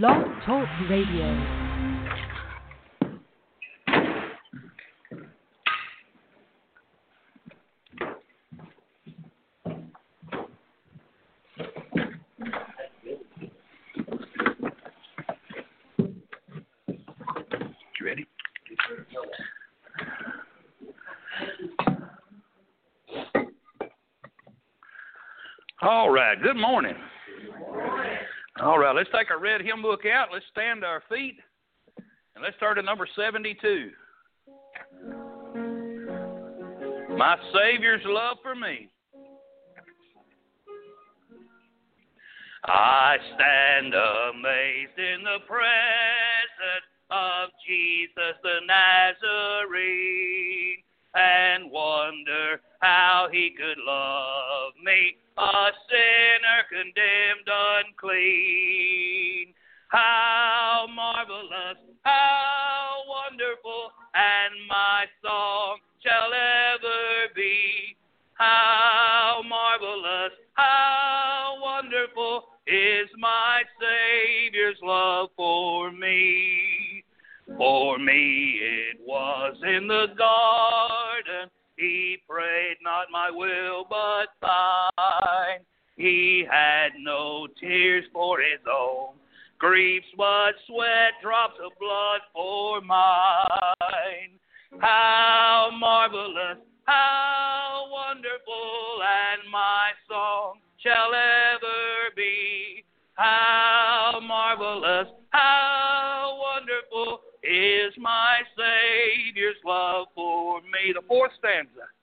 Blog Talk Radio. All right. Good morning. All right. Let's take our red hymn book out. Let's stand to our feet, and let's start at number seventy-two. My Savior's love for me. I stand amazed in the presence of Jesus the Nazarene and wonder how he could love me, a sinner condemned unclean. How marvelous, how wonderful, and my song shall ever be. How marvelous, how wonderful is my Savior's love for me. For me it was in the garden. He prayed not my will but thine. He had no tears for his own griefs, but sweat drops of blood for mine. How marvelous, how wonderful, and my song shall ever be. How marvelous, how wonderful is my Savior's love for me. The fourth stanza.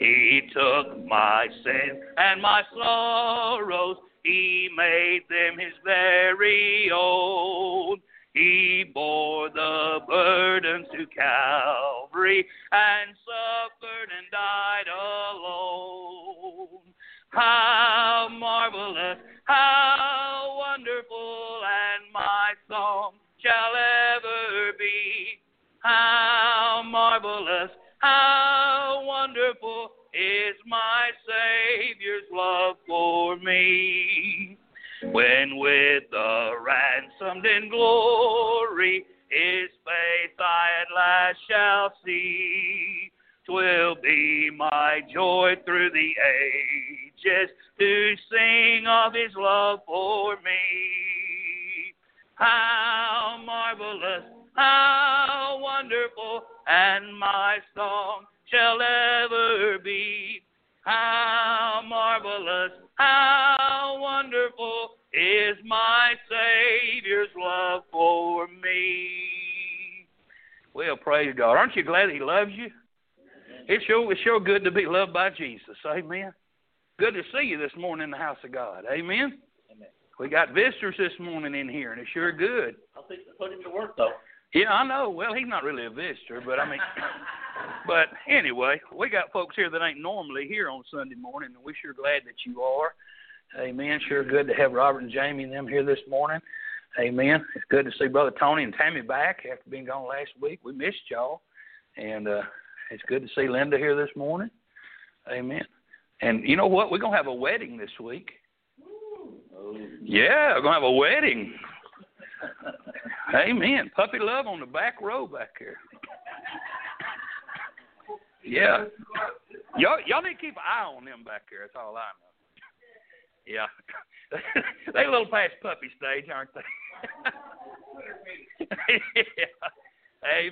He took my sin and my sorrows, He made them His very own. He bore the burdens to Calvary and suffered and died alone. When with Aren't you glad He loves you? It's sure, it's sure good to be loved by Jesus. Amen. Good to see you this morning in the house of God. Amen. Amen. We got visitors this morning in here, and it's sure good. I think they put him to work though. Yeah, I know. Well, he's not really a visitor, but I mean, but anyway, we got folks here that ain't normally here on Sunday morning, and we're sure glad that you are. Amen. Sure good to have Robert and Jamie and them here this morning. Amen. It's good to see Brother Tony and Tammy back after being gone last week. We missed y'all, and uh, it's good to see Linda here this morning. Amen. And you know what? We're gonna have a wedding this week. Oh. Yeah, we're gonna have a wedding. Amen. Puppy love on the back row back here. Yeah. Y'all y'all need to keep an eye on them back there, that's all I know. Yeah. they a little past puppy stage, aren't they? yeah.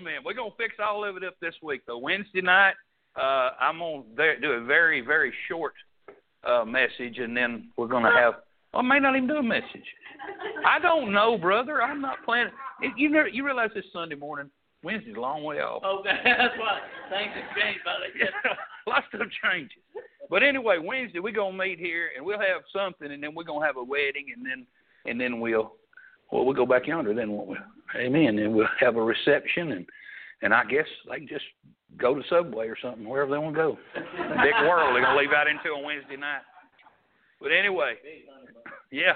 Amen. We're gonna fix all of it up this week though. Wednesday night, uh, I'm gonna do a very, very short uh, message, and then we're gonna have. I may not even do a message. I don't know, brother. I'm not planning. You know, you realize this Sunday morning, Wednesday's a long way off. Okay, that's why things have changed by the Yeah, lots of changes. But anyway, Wednesday we're gonna meet here and we'll have something, and then we're gonna have a wedding, and then and then we'll well we'll go back yonder then, won't we? Amen. And we'll have a reception, and and I guess they can just go to Subway or something wherever they want to go. Big world. They're gonna leave out into on Wednesday night. But anyway, yeah.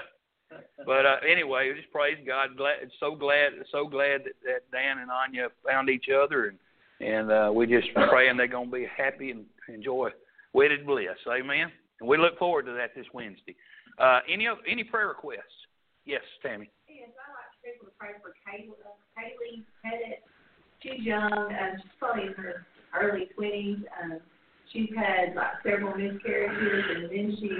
But uh, anyway, we just praise God. Glad, so glad, so glad that, that Dan and Anya found each other, and and uh, we're just praying they're gonna be happy and enjoy wedded bliss. Amen. And we look forward to that this Wednesday. Uh, any of, any prayer requests? Yes, Tammy. Yes, I like to people to pray for Kayla, Kaylee Pettit. She's young, um, she's probably in her early twenties. Um, she's had like several miscarriages, and then she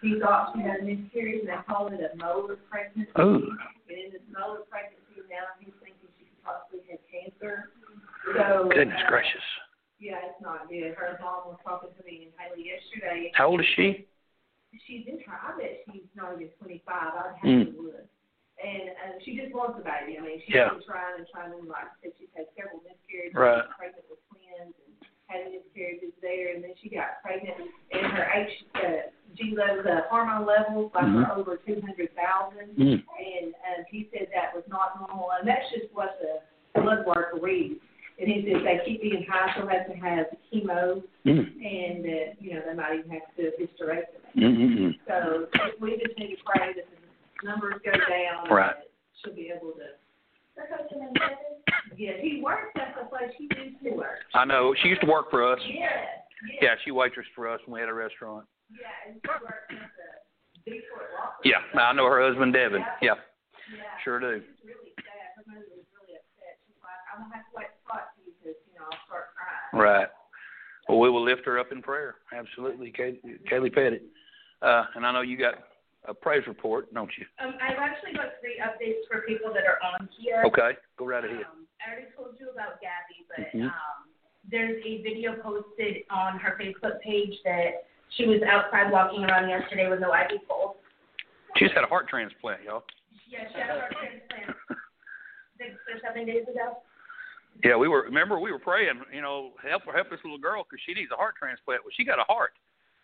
he thought she had a miscarriage, and they called it a molar pregnancy. Oh. And in this molar pregnancy, now he's thinking she could possibly have cancer. So Goodness uh, gracious. Yeah, it's not good. Her mom was talking to me and Haley yesterday. How old is she? She's in her. I bet she's not even 25. I'd have Mm. to look. And uh, she just wants a baby. I mean, she's Yeah. been trying and trying, and like I said, she's had several miscarriages. Right. She's pregnant with twins and had miscarriages there, and then she got pregnant, and her H, uh, G levels, uh, hormone levels, like Mhm. were over 200,000. Mm. And um, he said that was not normal, and that's just what the blood work reads. And he said if they keep being high, she'll have to have chemo, Mm. and uh, you know they might even have to do a hysterectomy. Mm-mm-mm. So we just need to pray that the numbers go down, Right. she'll be able to. Yeah, he works at the place he used to work. I know. She used to work for us. Yes, yes, Yeah, she waitress for us when we had a restaurant. yeah, and she works at the Detroit Locker. Yeah, I know her husband Devin. Yeah, Yeah. sure do. It's really sad. Her mother was really upset. She's like, I'm gonna have to wait to talk to you because you know I'll start crying. Right. Well, we will lift her up in prayer. Absolutely, Kay- Kaylee Pettit. Uh, and I know you got a praise report, don't you? Um, I've actually got three updates for people that are on here. Okay, go right ahead. Um, I already told you about Gabby, but Mhm. um, there's a video posted on her Facebook page that she was outside walking around yesterday with no IV pole. She just had a heart transplant, y'all. Yeah, she had a heart transplant six or seven days ago. Yeah, we were. Remember, we were praying. You know, help her, help this little girl because she needs a heart transplant. Well, she got a heart,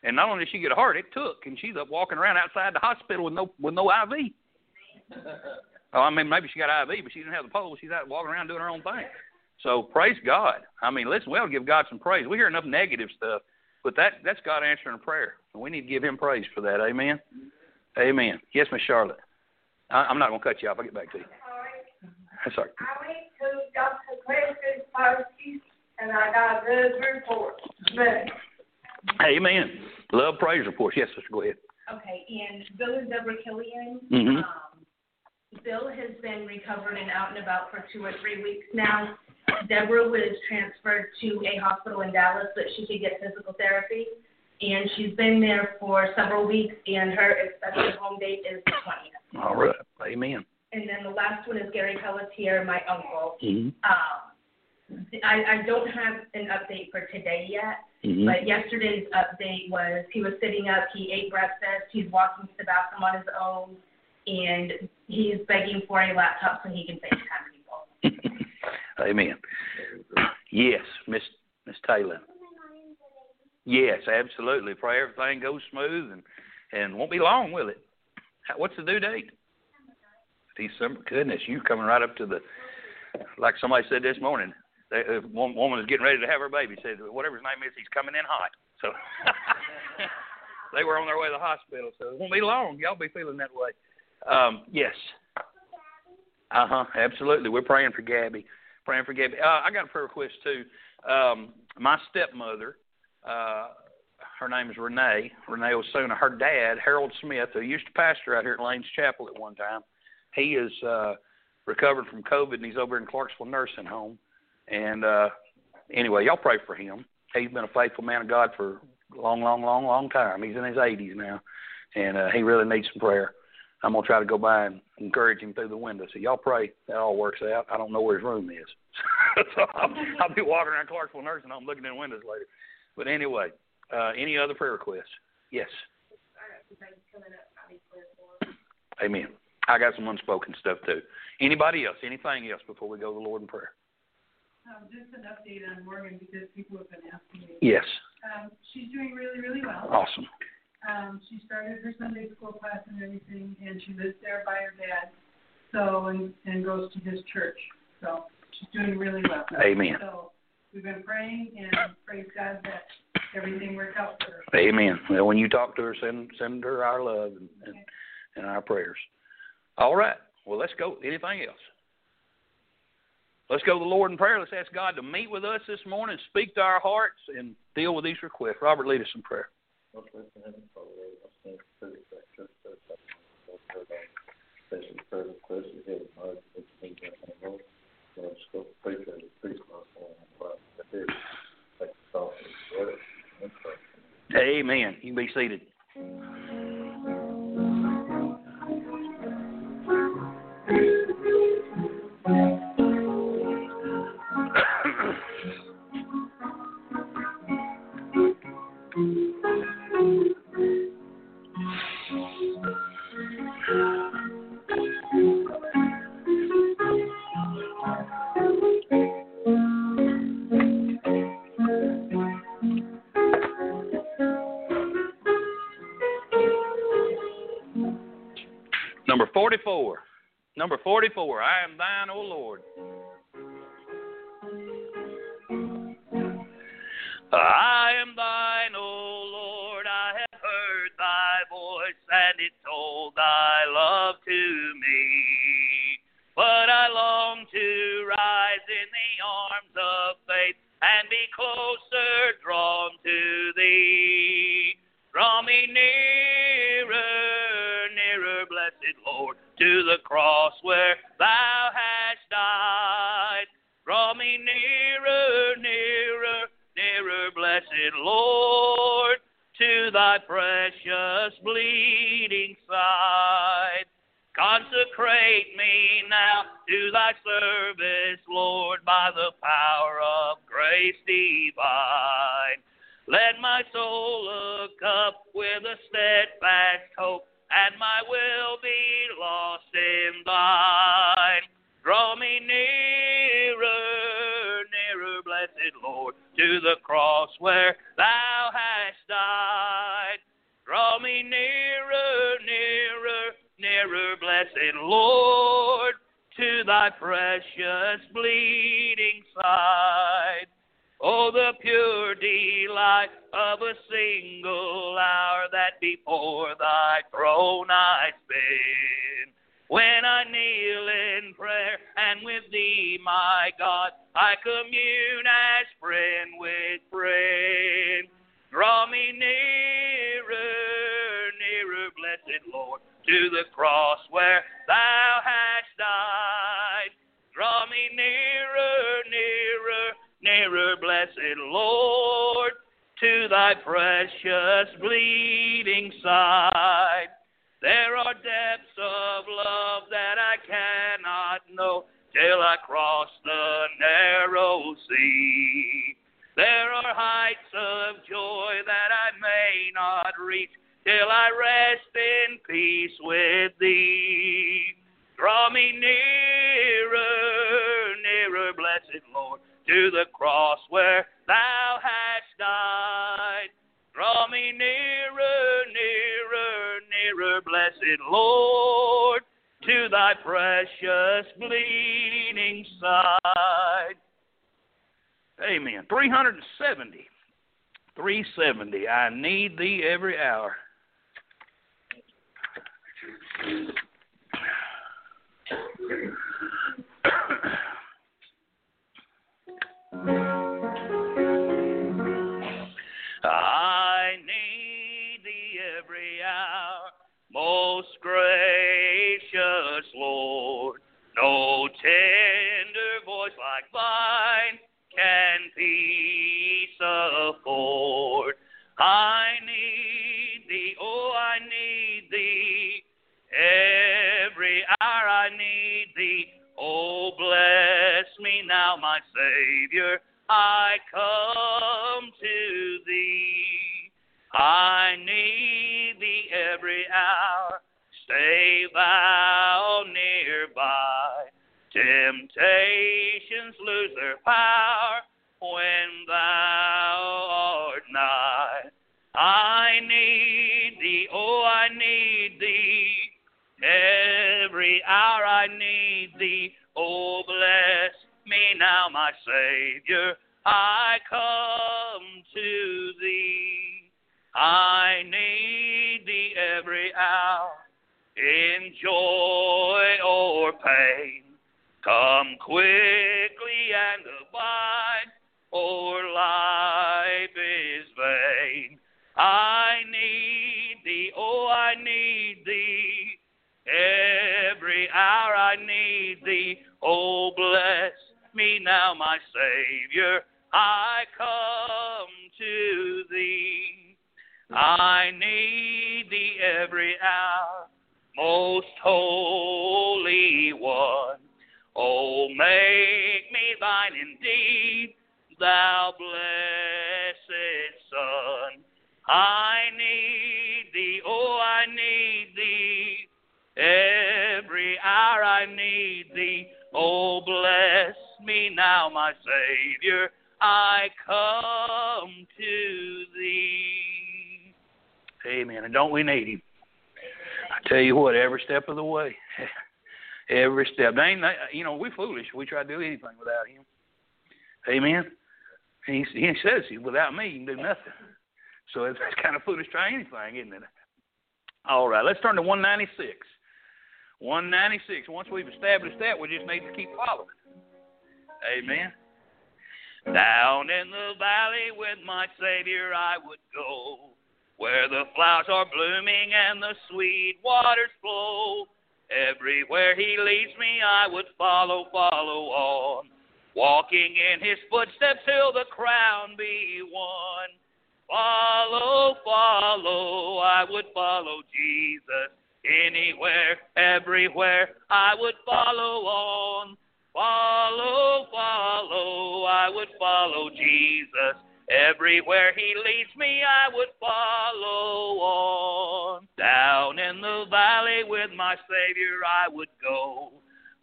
and not only did she get a heart, it took, and she's up walking around outside the hospital with no with no IV. Oh, I mean, maybe she got IV, but she didn't have the pole. She's out walking around doing her own thing. So praise God. I mean, listen, we ought to give God some praise. We hear enough negative stuff, but that that's God answering a prayer, and we need to give Him praise for that. Amen. Amen. Yes, Miss Charlotte. I, I'm not gonna cut you off. I'll get back to you. That's all right. I went to Dr. Clifton's party and I got a good report. But Amen. Love praise reports. Yes, sister. Go ahead. Okay, and Bill and Deborah Killian. Mhm. Um, Bill has been recovered and out and about for two or three weeks now. Deborah was transferred to a hospital in Dallas so that she could get physical therapy, and she's been there for several weeks. And her expected home date is the twentieth. All right. Amen. And then the last one is Gary Pelletier, my uncle. Mm-hmm. Um, I, I don't have an update for today yet, Mm-hmm. but yesterday's update was he was sitting up, he ate breakfast, he's walking to the bathroom on his own, and he's begging for a laptop so he can FaceTime people. Amen. Yes, Miss Miss Taylor. Yes, absolutely. Pray everything goes smooth and and won't be long, will it? What's the due date? December. Goodness, you coming right up to the like somebody said this morning. They, uh, one woman is getting ready to have her baby. Said whatever his name is, he's coming in hot. So they were on their way to the hospital. So it won't be long. Y'all be feeling that way. Um, yes. Uh huh. Absolutely. We're praying for Gabby. Praying for Gabby. Uh, I got a prayer request too. Um, my stepmother, uh, her name is Renee. Renee Osuna. Her dad, Harold Smith, who used to pastor out here at Lane's Chapel at one time, he is uh, recovered from COVID and he's over in Clarksville nursing home. And uh, anyway, y'all pray for him. He's been a faithful man of God for a long, long, long, long time. He's in his 80s now, and uh, he really needs some prayer. I'm gonna try to go by and encourage him through the window. So y'all pray that all works out. I don't know where his room is, so I'll, I'll be walking around Clarksville nursing home looking in windows later. But anyway, uh, any other prayer requests? Yes. Amen. I got some unspoken stuff too. Anybody else? Anything else before we go to the Lord in prayer? Um, just an update on Morgan because people have been asking me. Yes. Um, she's doing really, really well. Awesome. Um, she started her Sunday school class and everything, and she lives there by her dad. So and and goes to his church. So she's doing really well. Amen. So we've been praying and praise God that everything worked out for her. Amen. Well, when you talk to her, send send her our love and, and, and our prayers. All right. Well, let's go. Anything else? Let's go to the Lord in prayer. Let's ask God to meet with us this morning, speak to our hearts, and deal with these requests. Robert, lead us in prayer. Special prayer request is did, Number 44. I am thine, O Lord. I am thine, O Lord. I have heard thy voice, and it told thy love to me. But I long to rise in the arms of faith and be closer drawn to thee. Cross where thou hast died. Draw me nearer, nearer, nearer, blessed Lord, to thy thy precious thy precious bleeding side. There are depths of love that I cannot know till I cross the narrow sea. There are heights of joy that I may not reach till I rest in peace with thee. Draw me nearer, nearer, blessed Lord, to the cross where thou Lord, to thy precious bleeding side. Amen. 370. 370. I need thee every hour. I need thee, oh, I need thee. Every hour I need thee. Oh, bless me now, my Savior. I come to thee. I need thee every hour. Stay thou nearby. Temptations lose their power when thou nigh. I need thee, oh, I need thee. Every hour I need thee. Oh, bless me now, my Savior. I come to thee. I need thee every hour in joy or pain. Come quickly and abide, or life is vain. I need thee, oh, I need thee. Every hour I need thee. Oh, bless me now, my Savior. I come to thee. I need thee every hour, most holy one. Oh, make me thine indeed, thou blessed Son. I need thee, oh, I need thee. Every hour I need thee. Oh, bless me now, my Savior. I come to thee. Amen. And don't we need him? I tell you what, every step of the way. every step. They ain't, you know, we're foolish. We try to do anything without him. Amen. He, he says, without me, you can do nothing. So it's, it's kind of foolish to try anything, isn't it? All right, let's turn to 196. 196. Once we've established that, we just need to keep following. Amen. Down in the valley with my Savior I would go, where the flowers are blooming and the sweet waters flow. Everywhere He leads me, I would follow, follow on, walking in His footsteps till the crown be won. Follow, follow, I would follow Jesus. Anywhere, everywhere, I would follow on. Follow, follow, I would follow Jesus. Everywhere he leads me, I would follow on. Down in the valley with my Savior, I would go.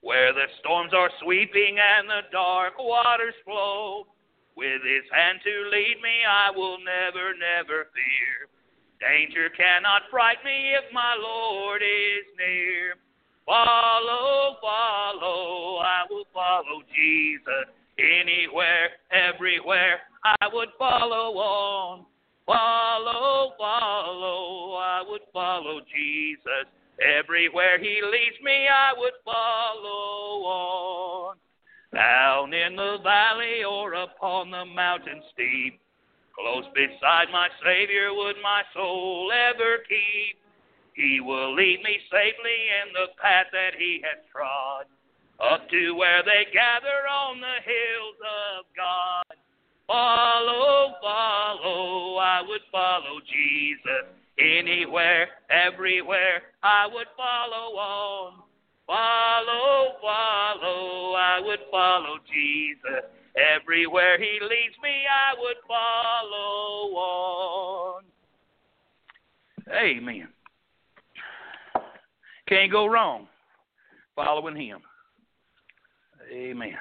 Where the storms are sweeping and the dark waters flow. With his hand to lead me, I will never, never fear. Danger cannot fright me if my Lord is near. Follow, follow, I will follow Jesus. Anywhere, everywhere, I would follow on. Follow, follow, I would follow Jesus. Everywhere he leads me, I would follow on down in the valley or upon the mountain steep. Close beside my Savior would my soul ever keep. He will lead me safely in the path that he has trod, up to where they gather on the hills of God. Follow, follow, I would follow Jesus. Anywhere, everywhere, I would follow on. Follow, follow, I would follow Jesus. Everywhere he leads me, I would follow on. Amen. Can't go wrong following him. Amen.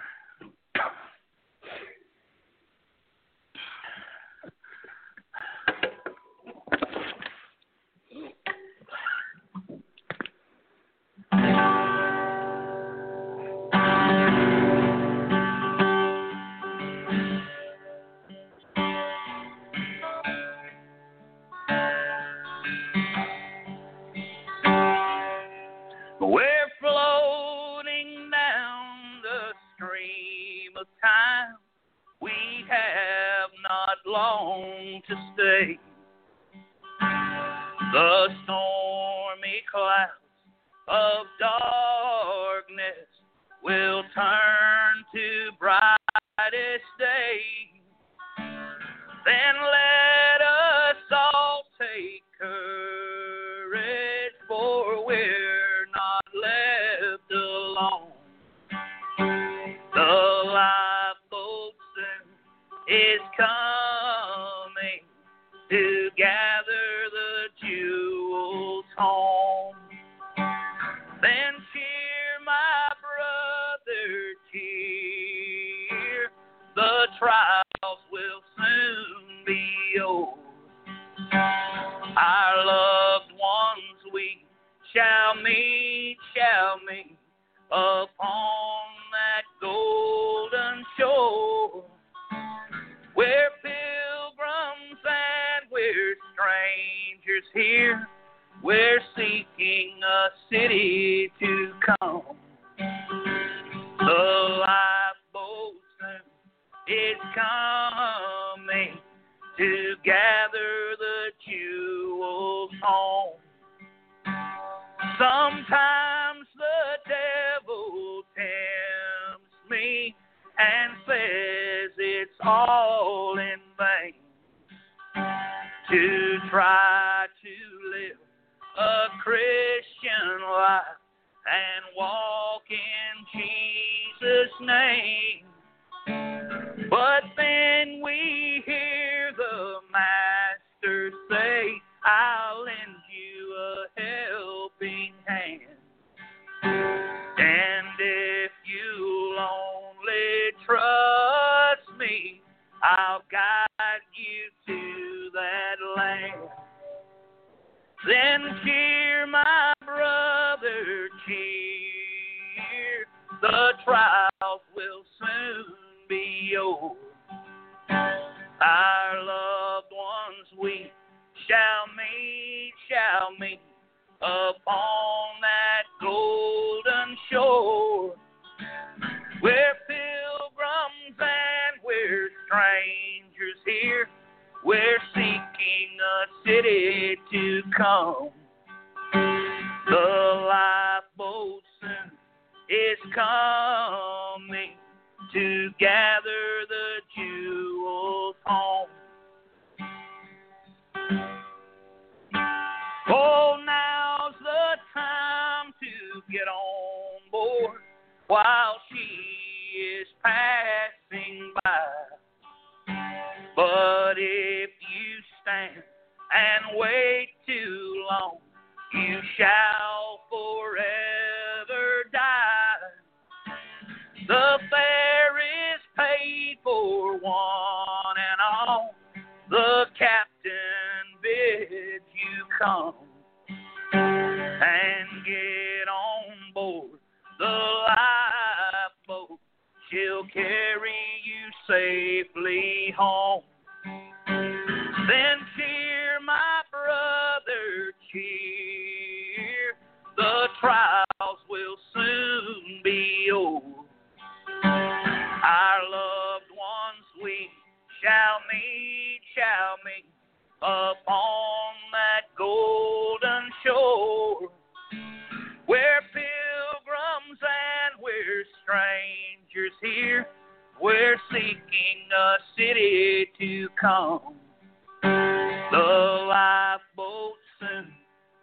Long to stay. The stormy clouds of darkness will turn to brightest day. Then let The while she is passing by. But if you stand and wait too long, you shall forever die. The fare is paid for one and all. The captain bids you come carry you safely home. Then cheer, my brother, cheer. The trials will soon be over. Our loved ones we shall meet, shall meet upon here. We're seeking a city to come. The lifeboat soon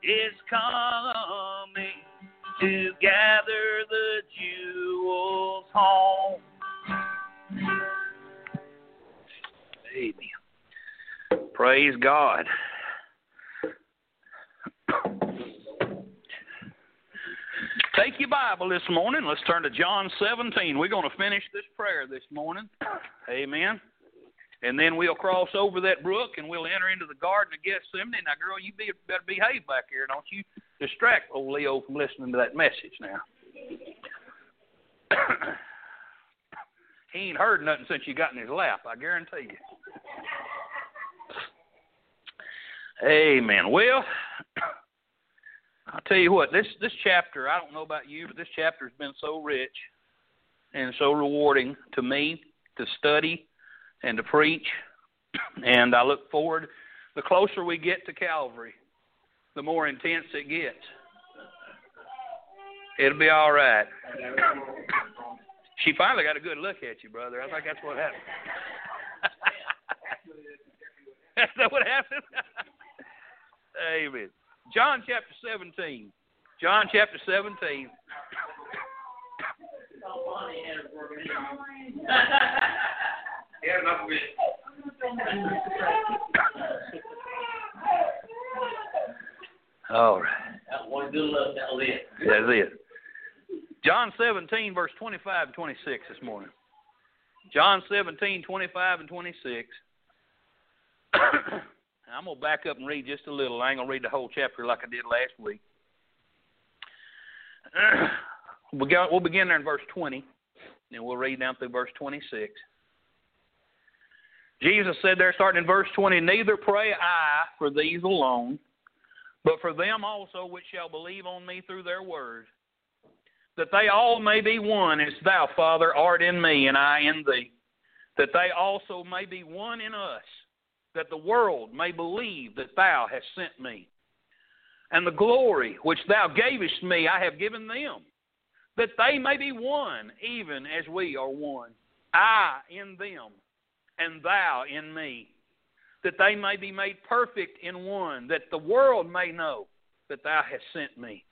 is coming to gather the jewels home. Amen. Praise God. Take your Bible this morning. Let's turn to John 17. We're going to finish this prayer this morning. Amen. And then we'll cross over that brook and we'll enter into the Garden of Gethsemane. Now, girl, you be, better behave back here. Don't you distract old Leo from listening to that message now. he ain't heard nothing since you got in his lap, I guarantee you. Amen. Well, I'll tell you what, this this chapter, I don't know about you, but this chapter has been so rich and so rewarding to me to study and to preach. And I look forward the closer we get to Calvary, the more intense it gets. It'll be all right. She finally got a good look at you, brother. I think that's what happened. Is that what happened? Amen. John chapter 17. John chapter 17. Yeah, enough of it. All right. That one good look, that was it. That's it. John 17, verse 25 and 26 this morning. John 17, 25 and 26. I'm going to back up and read just a little. I ain't going to read the whole chapter like I did last week. We'll begin there in verse 20, and we'll read down through verse 26. Jesus said there, starting in verse 20, Neither pray I for these alone, but for them also which shall believe on me through their word, that they all may be one, as thou, Father, art in me, and I in thee, that they also may be one in us, that the world may believe that thou hast sent me. And the glory which thou gavest me I have given them, that they may be one, even as we are one. I in them, and thou in me, that they may be made perfect in one, that the world may know that thou hast sent me,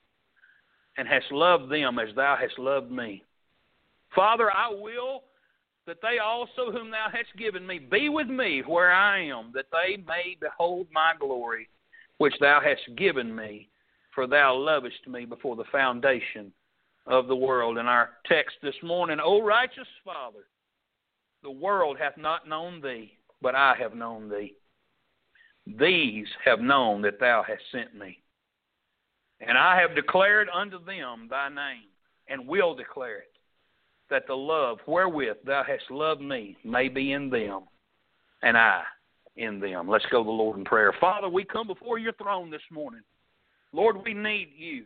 and hast loved them as thou hast loved me. Father, I will that they also whom thou hast given me be with me where I am, that they may behold my glory, which thou hast given me, for thou lovest me before the foundation of the world. In our text this morning, O righteous Father, the world hath not known thee, but I have known thee. These have known that thou hast sent me. And I have declared unto them thy name, and will declare it, that the love wherewith thou hast loved me may be in them, and I in them. Let's go to the Lord in prayer. Father, we come before your throne this morning. Lord, we need you.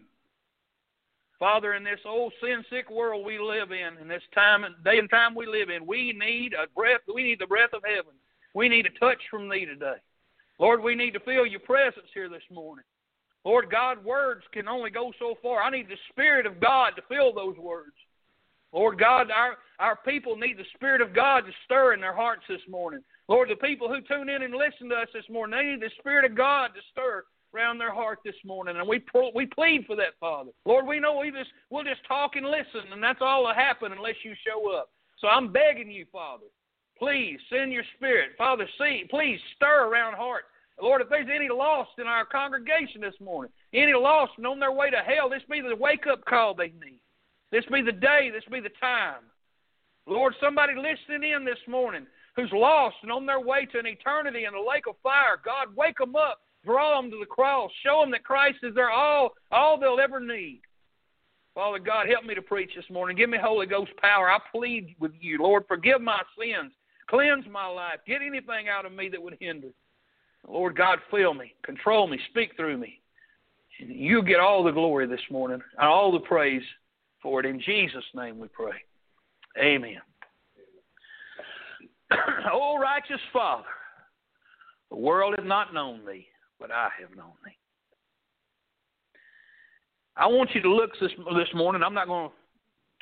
Father, in this old sin sick world we live in, in this time and day and time we live in, we need a breath, we need the breath of heaven. We need a touch from thee today. Lord, we need to feel your presence here this morning. Lord God, words can only go so far. I need the Spirit of God to fill those words. Lord God, our, our people need the Spirit of God to stir in their hearts this morning. Lord, the people who tune in and listen to us this morning, they need the Spirit of God to stir around their heart this morning, and we pro- we plead for that, Father. Lord, we know we just we'll just talk and listen, and that's all that happen unless you show up. So I'm begging you, Father, please send your Spirit, Father. See, please stir around hearts. Lord, if there's any lost in our congregation this morning, any lost and on their way to hell, this be the wake up call they need. This be the day. This be the time. Lord, somebody listening in this morning who's lost and on their way to an eternity in a lake of fire, God, wake them up Draw them to the cross. Show them that Christ is their all, all they'll ever need. Father God, help me to preach this morning. Give me Holy Ghost power. I plead with you, Lord, forgive my sins. Cleanse my life. Get anything out of me that would hinder. Lord God, fill me, control me, speak through me. And you get all the glory this morning and all the praise for it. In Jesus' name we pray. Amen. oh, righteous Father, the world has not known thee but I have known thee. I want you to look this this morning. I'm not going to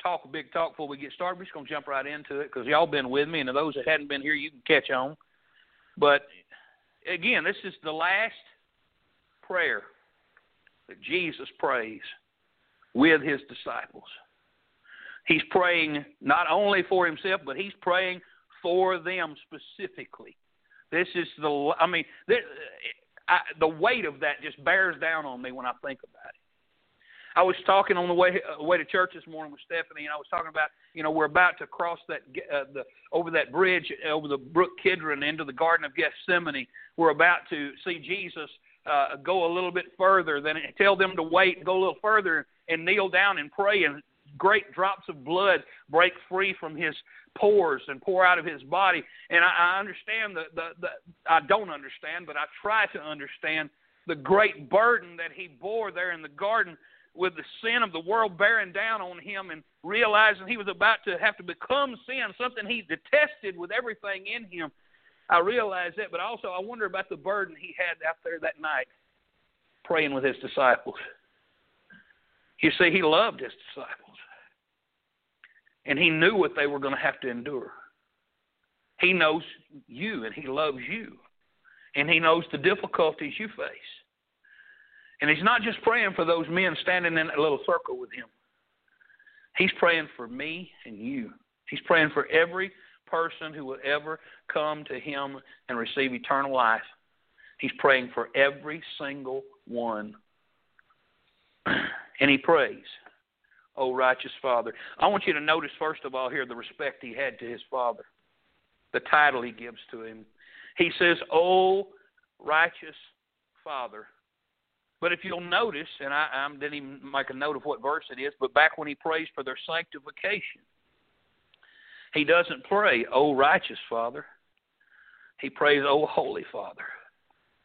talk a big talk before we get started. We're just going to jump right into it because y'all been with me, and those that hadn't been here, you can catch on. But again, this is the last prayer that Jesus prays with his disciples. He's praying not only for himself, but he's praying for them specifically. This is the, I mean, I, the weight of that just bears down on me when I think about it. I was talking on the way uh, way to church this morning with Stephanie, and I was talking about you know we're about to cross that uh, the over that bridge over the brook Kidron into the Garden of Gethsemane. We're about to see Jesus uh, go a little bit further. Then tell them to wait, go a little further, and kneel down and pray. And great drops of blood break free from his pores and pour out of his body. And I, I understand the, the, the I don't understand, but I try to understand the great burden that he bore there in the garden with the sin of the world bearing down on him and realizing he was about to have to become sin, something he detested with everything in him. I realize that, but also I wonder about the burden he had out there that night praying with his disciples. You see, he loved his disciples. And he knew what they were going to have to endure. He knows you and he loves you. And he knows the difficulties you face. And he's not just praying for those men standing in that little circle with him. He's praying for me and you. He's praying for every person who will ever come to him and receive eternal life. He's praying for every single one. and he prays O righteous Father. I want you to notice, first of all, here the respect he had to his Father, the title he gives to him. He says, O righteous Father. But if you'll notice, and I, I didn't even make a note of what verse it is, but back when he prays for their sanctification, he doesn't pray, O righteous Father. He prays, O holy Father.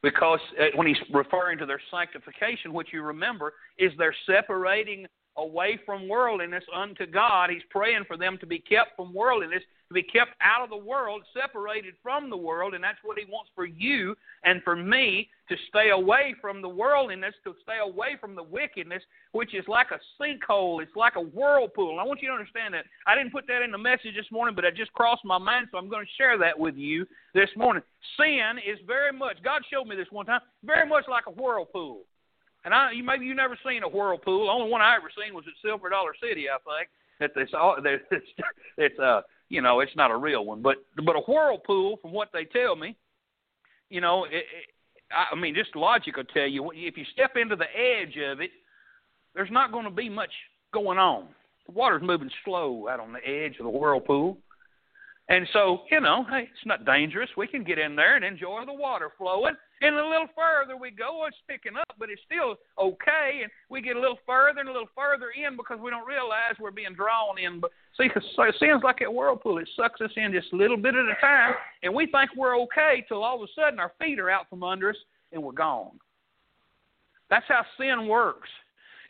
Because uh, when he's referring to their sanctification, what you remember is they're separating away from worldliness unto God. He's praying for them to be kept from worldliness, to be kept out of the world, separated from the world, and that's what He wants for you and for me to stay away from the worldliness, to stay away from the wickedness, which is like a sinkhole. It's like a whirlpool. And I want you to understand that. I didn't put that in the message this morning, but it just crossed my mind, so I'm going to share that with you this morning. Sin is very much, God showed me this one time, very much like a whirlpool. And I, you maybe you never seen a whirlpool. The only one I ever seen was at Silver Dollar City, I think. That all that it's, it's uh you know it's not a real one, but but a whirlpool, from what they tell me, you know, it, it, I mean, just logic will tell you if you step into the edge of it, there's not going to be much going on. The water's moving slow out on the edge of the whirlpool. And so, you know, hey, it's not dangerous. We can get in there and enjoy the water flowing. And a little further we go, oh, it's picking up, but it's still okay. And we get a little further and a little further in because we don't realize we're being drawn in. But see, it seems like a whirlpool. It sucks us in just a little bit at a time, and we think we're okay till all of a sudden our feet are out from under us and we're gone. That's how sin works.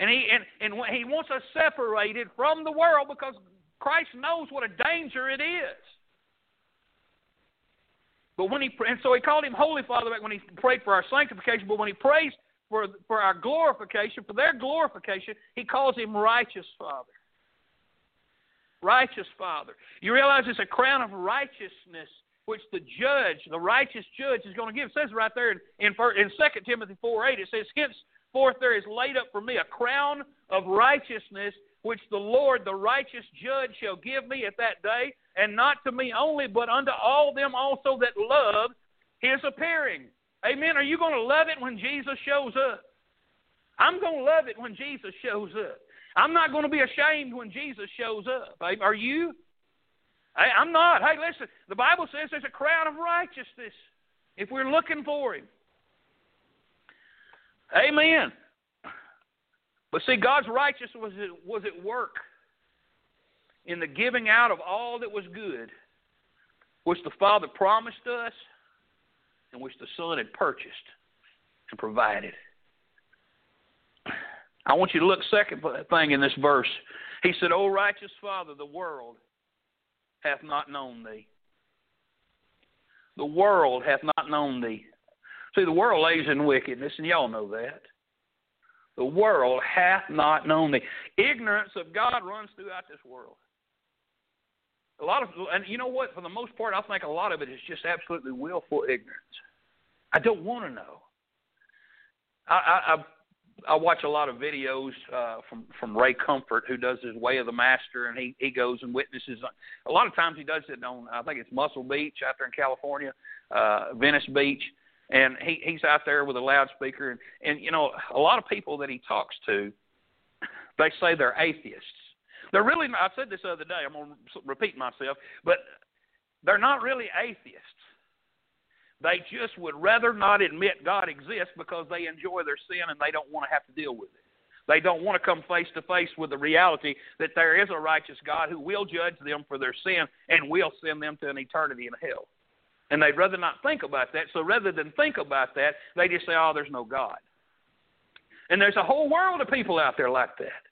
And he and, and he wants us separated from the world because Christ knows what a danger it is. But when he and so he called him Holy Father back when he prayed for our sanctification. But when he prays for for our glorification, for their glorification, he calls him Righteous Father. Righteous Father. You realize it's a crown of righteousness which the judge, the righteous judge, is going to give. It says right there in in, in 2 Timothy four eight. It says, "Henceforth there is laid up for me a crown of righteousness." Which the Lord, the righteous judge, shall give me at that day, and not to me only, but unto all them also that love his appearing. Amen. Are you going to love it when Jesus shows up? I'm going to love it when Jesus shows up. I'm not going to be ashamed when Jesus shows up. Are you? I'm not. Hey, listen, the Bible says there's a crown of righteousness if we're looking for him. Amen. But see, God's righteousness was at, was at work in the giving out of all that was good, which the Father promised us and which the Son had purchased and provided. I want you to look second thing in this verse. He said, O righteous Father, the world hath not known thee. The world hath not known thee. See, the world lays in wickedness, and y'all know that. The world hath not known thee. Ignorance of God runs throughout this world. A lot of, and you know what? For the most part, I think a lot of it is just absolutely willful ignorance. I don't want to know. I, I, I watch a lot of videos uh, from from Ray Comfort, who does his Way of the Master, and he he goes and witnesses. A lot of times he does it on I think it's Muscle Beach out there in California, uh, Venice Beach, and he he's out there with a loudspeaker, and and you know a lot of people that he talks to, they say they're atheists they're really not, I said this the other day, I'm going to repeat myself, but they're not really atheists. They just would rather not admit God exists because they enjoy their sin and they don't want to have to deal with it. They don't want to come face to face with the reality that there is a righteous God who will judge them for their sin and will send them to an eternity in hell. And they'd rather not think about that. So rather than think about that, they just say, oh, there's no God. And there's a whole world of people out there like that.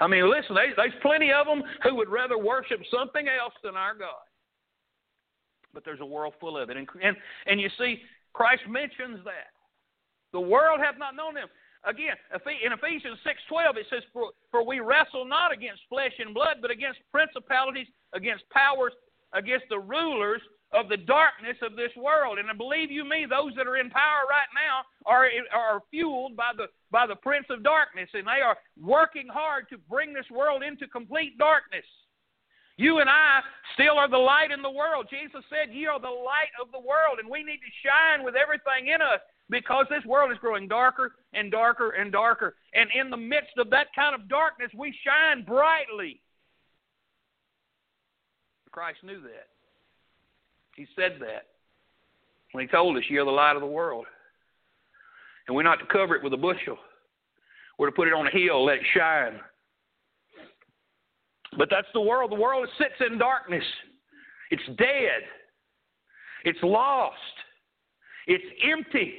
I mean, listen, there's, there's plenty of them who would rather worship something else than our God. But there's a world full of it. And, and, and you see, Christ mentions that. The world hath not known him. Again, in Ephesians 6.12, it says, for, for we wrestle not against flesh and blood, but against principalities, against powers, against the rulers of the darkness of this world. And I believe you me, those that are in power right now are are fueled by the by the prince of darkness, and they are working hard to bring this world into complete darkness. You and I still are the light in the world. Jesus said, "Ye are the light of the world," and we need to shine with everything in us because this world is growing darker and darker and darker. And in the midst of that kind of darkness, we shine brightly. Christ knew that. He said that when he told us, You're the light of the world. And we're not to cover it with a bushel, we're to put it on a hill, let it shine. But that's the world. The world sits in darkness, it's dead, it's lost, it's empty.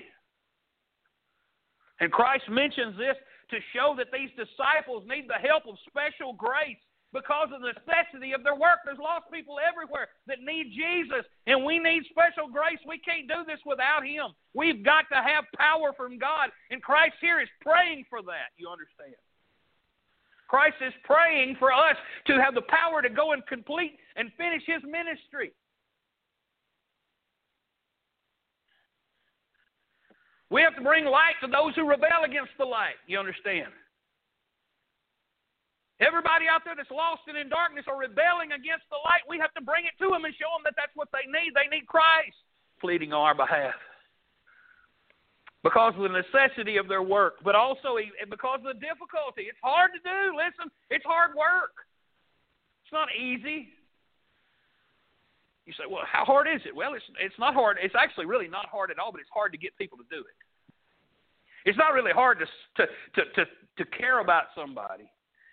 And Christ mentions this to show that these disciples need the help of special grace because of the necessity of their work. There's lost people everywhere that need Jesus, and we need special grace. We can't do this without Him. We've got to have power from God, and Christ here is praying for that. You understand? Christ is praying for us to have the power to go and complete and finish His ministry. We have to bring light to those who rebel against the light. You understand? Everybody out there that's lost and in darkness or rebelling against the light, we have to bring it to them and show them that that's what they need. They need Christ pleading on our behalf. Because of the necessity of their work, but also because of the difficulty. It's hard to do. Listen, it's hard work. It's not easy. You say, well, how hard is it? Well, it's it's not hard. It's actually really not hard at all, but it's hard to get people to do it. It's not really hard to to to to, to care about somebody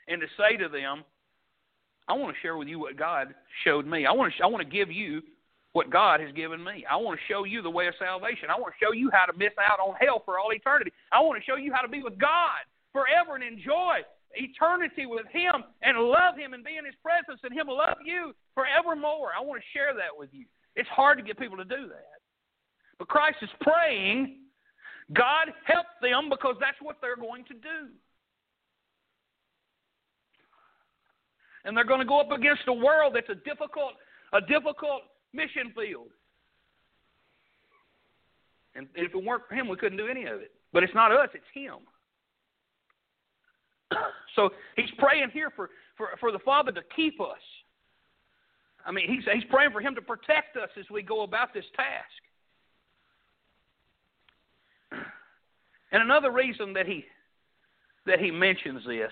and to say to them, I want to share with you what God showed me. I want to, I want to give you what God has given me. I want to show you the way of salvation. I want to show you how to miss out on hell for all eternity. I want to show you how to be with God forever and enjoy eternity with Him and love Him and be in His presence and Him will love you forevermore. I want to share that with you. It's hard to get people to do that. But Christ is praying, God help them because that's what they're going to do. And they're going to go up against a world that's a difficult, a difficult mission field. And if it weren't for him, we couldn't do any of it. But it's not us; it's him. So he's praying here for, for, for the Father to keep us. I mean, he's, he's praying for him to protect us as we go about this task. And another reason that he that he mentions this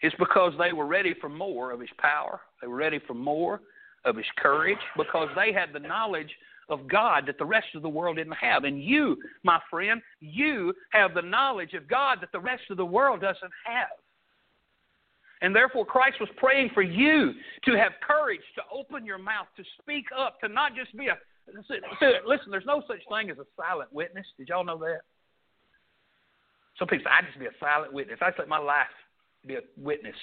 it's because they were ready for more of His power. They were ready for more of His courage because they had the knowledge of God that the rest of the world didn't have. And you, my friend, you have the knowledge of God that the rest of the world doesn't have. And therefore, Christ was praying for you to have courage to open your mouth, to speak up, to not just be a. Listen, there's no such thing as a silent witness. Did y'all know that? Some people say, I just be a silent witness. I let my life be a witness.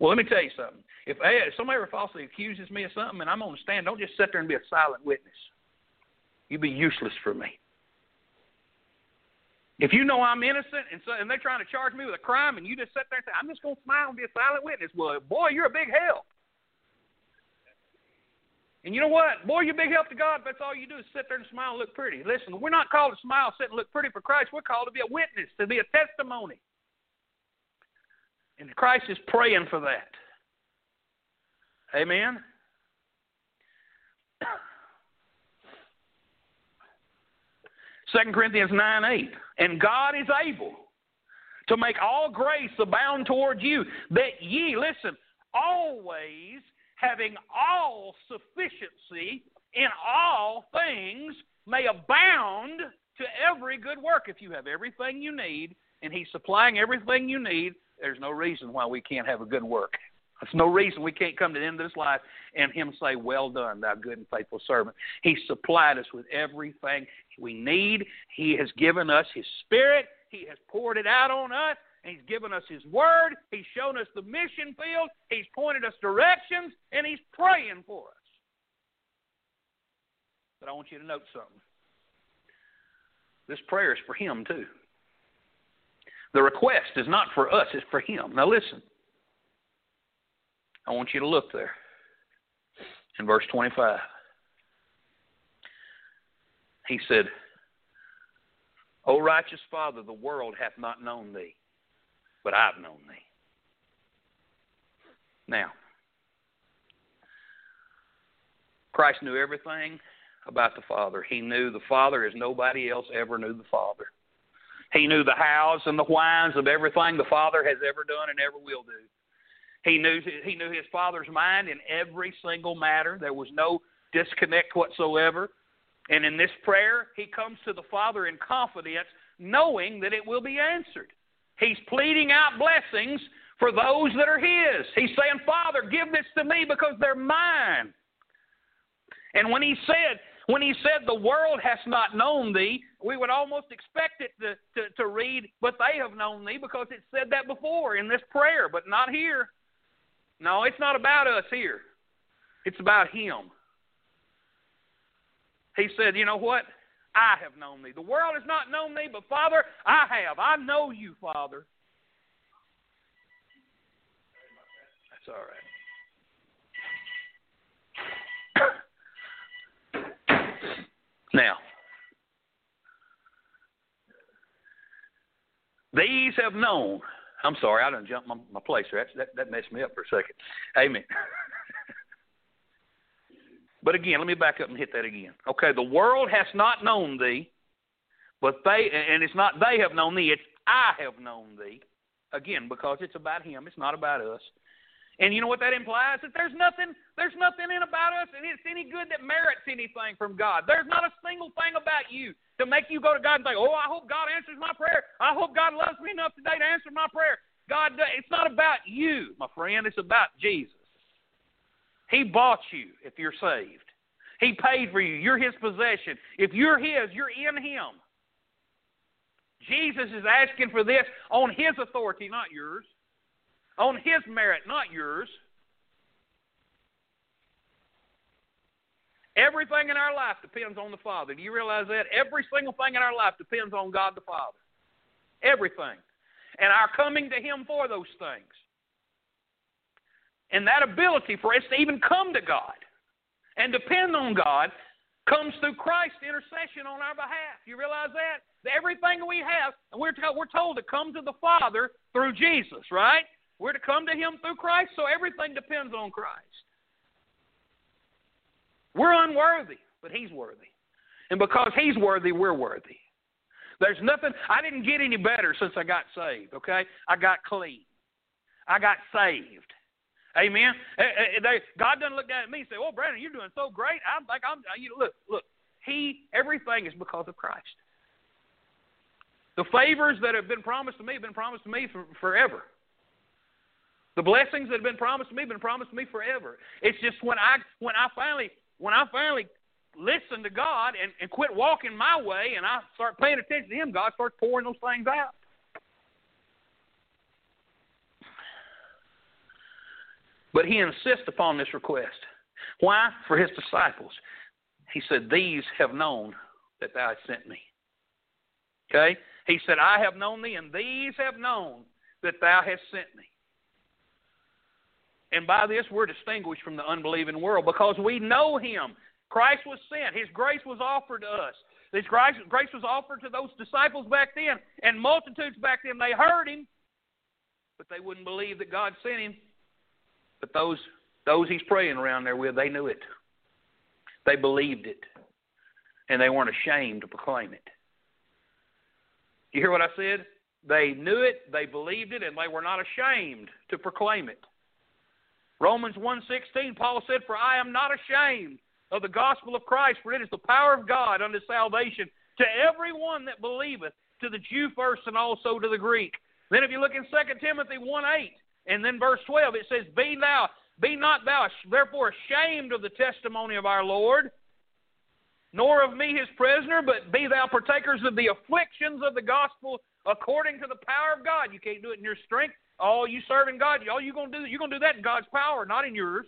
Well, let me tell you something. If, if somebody ever falsely accuses me of something and I'm on the stand, don't just sit there and be a silent witness. You'd be useless for me. If you know I'm innocent and so and they're trying to charge me with a crime and you just sit there and say, I'm just gonna smile and be a silent witness, well boy, you're a big help. And you know what? Boy, you're a big help to God. That's all you do is sit there and smile and look pretty. Listen, we're not called to smile, sit, and look pretty for Christ. We're called to be a witness, to be a testimony. And Christ is praying for that. Amen. Second Corinthians nine eight. And God is able to make all grace abound toward you, that ye, listen, always having all sufficiency in all things may abound to every good work. If you have everything you need, and He's supplying everything you need, there's no reason why we can't have a good work. There's no reason we can't come to the end of this life and Him say, Well done, thou good and faithful servant. He supplied us with everything we need. He has given us His Spirit. He has poured it out on us. He's given us His Word. He's shown us the mission field. He's pointed us directions. And He's praying for us. But I want you to note something. This prayer is for Him, too. The request is not for us, it's for him. Now listen. I want you to look there in verse 25. He said, O righteous Father, the world hath not known thee, but I've known thee. Now, Christ knew everything about the Father. He knew the Father as nobody else ever knew the Father. He knew the hows and the whys of everything the Father has ever done and ever will do. He knew he knew his Father's mind in every single matter. There was no disconnect whatsoever. And in this prayer, he comes to the Father in confidence, knowing that it will be answered. He's pleading out blessings for those that are his. He's saying, Father, give this to me because they're mine. And when he said, When he said, The world has not known thee, we would almost expect it to, to, to read, But they have known thee, because it said that before in this prayer, but not here. No, it's not about us here, it's about him. He said, You know what? I have known thee. The world has not known thee, but Father, I have. I know you, Father. That's all right. Now, these have known. I'm sorry, I didn't jump my, my place. That, that that messed me up for a second. Amen. but again, let me back up and hit that again. Okay, the world has not known thee, but they and it's not they have known thee. It's I have known thee. Again, because it's about Him. It's not about us. And you know what that implies? That there's nothing, there's nothing in about us, and it's any good that merits anything from God. There's not a single thing about you to make you go to God and say, "Oh, I hope God answers my prayer. I hope God loves me enough today to answer my prayer." God, it's not about you, my friend. It's about Jesus. He bought you if you're saved. He paid for you. You're His possession. If you're His, you're in Him. Jesus is asking for this on His authority, not yours on His merit, not yours. Everything in our life depends on the Father. Do you realize that? Every single thing in our life depends on God the Father. Everything. And our coming to Him for those things. And that ability for us to even come to God and depend on God comes through Christ's intercession on our behalf. You realize that? Everything we have, and we're, told, we're told to come to the Father through Jesus, right? We're to come to Him through Christ, so everything depends on Christ. We're unworthy, but He's worthy. And because He's worthy, we're worthy. There's nothing, I didn't get any better since I got saved, okay? I got clean. I got saved. Amen. Eh, eh, eh, God doesn't look down at me and say, "Oh, Brandon, you're doing so great." I'm like, I'm. You know, look, look. He, everything is because of Christ. The favors that have been promised to me have been promised to me for, forever. The blessings that have been promised to me have been promised to me forever. It's just when I when I finally when I finally listen to God and, and quit walking my way and I start paying attention to Him, God starts pouring those things out. But He insists upon this request. Why? For His disciples. He said, These have known that Thou hast sent me. Okay? He said, I have known Thee, and these have known that Thou hast sent me. And by this, we're distinguished from the unbelieving world because we know Him. Christ was sent, His grace was offered to us. This grace, grace was offered to those disciples back then, and multitudes back then. They heard Him, but they wouldn't believe that God sent Him. But those, those He's praying around there with, they knew it. They believed it, and they weren't ashamed to proclaim it. You hear what I said? They knew it, they believed it, and they were not ashamed to proclaim it. Romans 1:16 Paul said for I am not ashamed of the gospel of Christ for it is the power of God unto salvation to everyone that believeth to the Jew first and also to the Greek. Then if you look in 2 Timothy 1:8 and then verse 12 it says be thou be not thou therefore ashamed of the testimony of our Lord nor of me his prisoner but be thou partakers of the afflictions of the gospel according to the power of God. You can't do it in your strength. Oh, you serving God? All you gonna do? You're gonna do that in God's power, not in yours.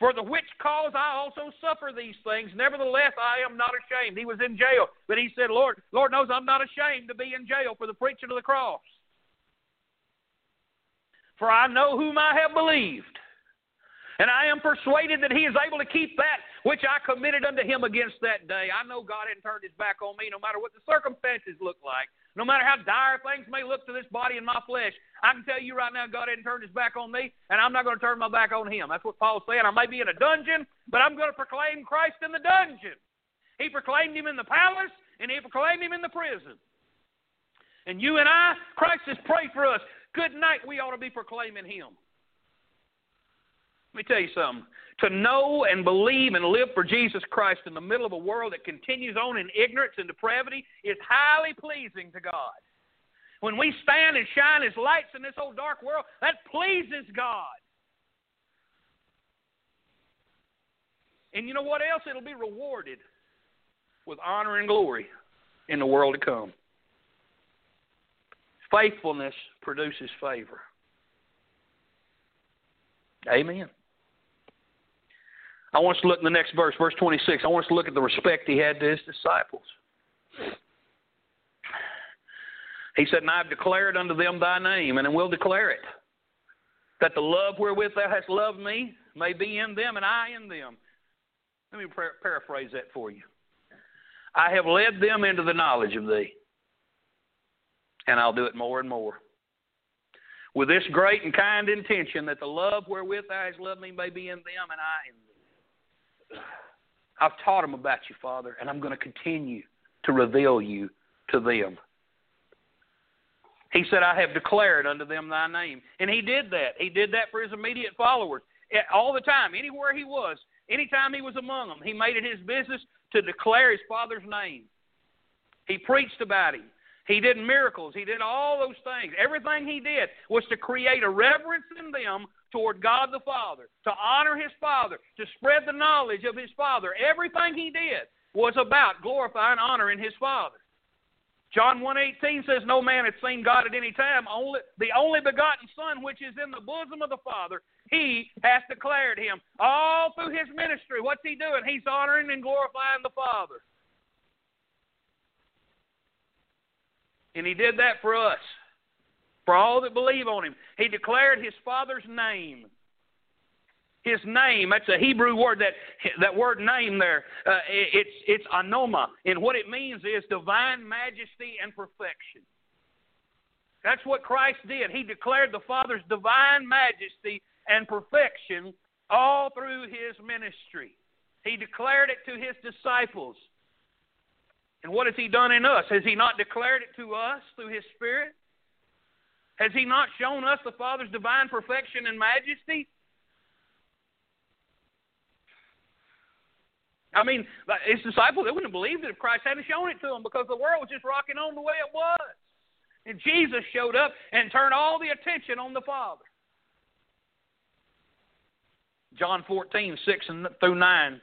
For the which cause I also suffer these things. Nevertheless, I am not ashamed. He was in jail, but he said, Lord, Lord knows I'm not ashamed to be in jail for the preaching of the cross. For I know whom I have believed, and I am persuaded that he is able to keep that which I committed unto him against that day. I know God hadn't turned his back on me, no matter what the circumstances look like. No matter how dire things may look to this body and my flesh, I can tell you right now, God hadn't turned his back on me, and I'm not going to turn my back on him. That's what Paul's saying. I may be in a dungeon, but I'm going to proclaim Christ in the dungeon. He proclaimed him in the palace, and he proclaimed him in the prison. And you and I, Christ has prayed for us. Good night, we ought to be proclaiming him. Let me tell you something. To know and believe and live for Jesus Christ in the middle of a world that continues on in ignorance and depravity is highly pleasing to God. When we stand and shine as lights in this old dark world, that pleases God. And you know what else? It'll be rewarded. with honor and glory in the world to come. Faithfulness produces favor. Amen. I want us to look in the next verse, verse 26. I want us to look at the respect he had to his disciples. He said, And I have declared unto them thy name, and will declare it, that the love wherewith thou hast loved me may be in them, and I in them. Let me par- paraphrase that for you. I have led them into the knowledge of thee, and I'll do it more and more. With this great and kind intention, that the love wherewith thou hast loved me may be in them, and I in them. I've taught them about you, Father, and I'm going to continue to reveal you to them. He said, I have declared unto them thy name. And he did that. He did that for his immediate followers. All the time, anywhere he was, anytime he was among them, he made it his business to declare his Father's name. He preached about him. He did miracles. He did all those things. Everything he did was to create a reverence in them toward God the Father, to honor his Father, to spread the knowledge of his Father. Everything he did was about glorifying and honoring his Father. John 1.18 says, No man hath seen God at any time. Only, the only begotten Son, which is in the bosom of the Father, he hath declared him. All through his ministry, what's he doing? He's honoring and glorifying the Father. And he did that for us, for all that believe on him. He declared his Father's name. His name, that's a Hebrew word, that, that word name there, uh, it's, it's anoma. And what it means is divine majesty and perfection. That's what Christ did. He declared the Father's divine majesty and perfection all through his ministry. He declared it to his disciples. And what has he done in us? Has he not declared it to us through his Spirit? Has he not shown us the Father's divine perfection and majesty? I mean, his disciples, they wouldn't have believed it if Christ hadn't shown it to them because the world was just rocking on the way it was. And Jesus showed up and turned all the attention on the Father. John 14, 6 through 9.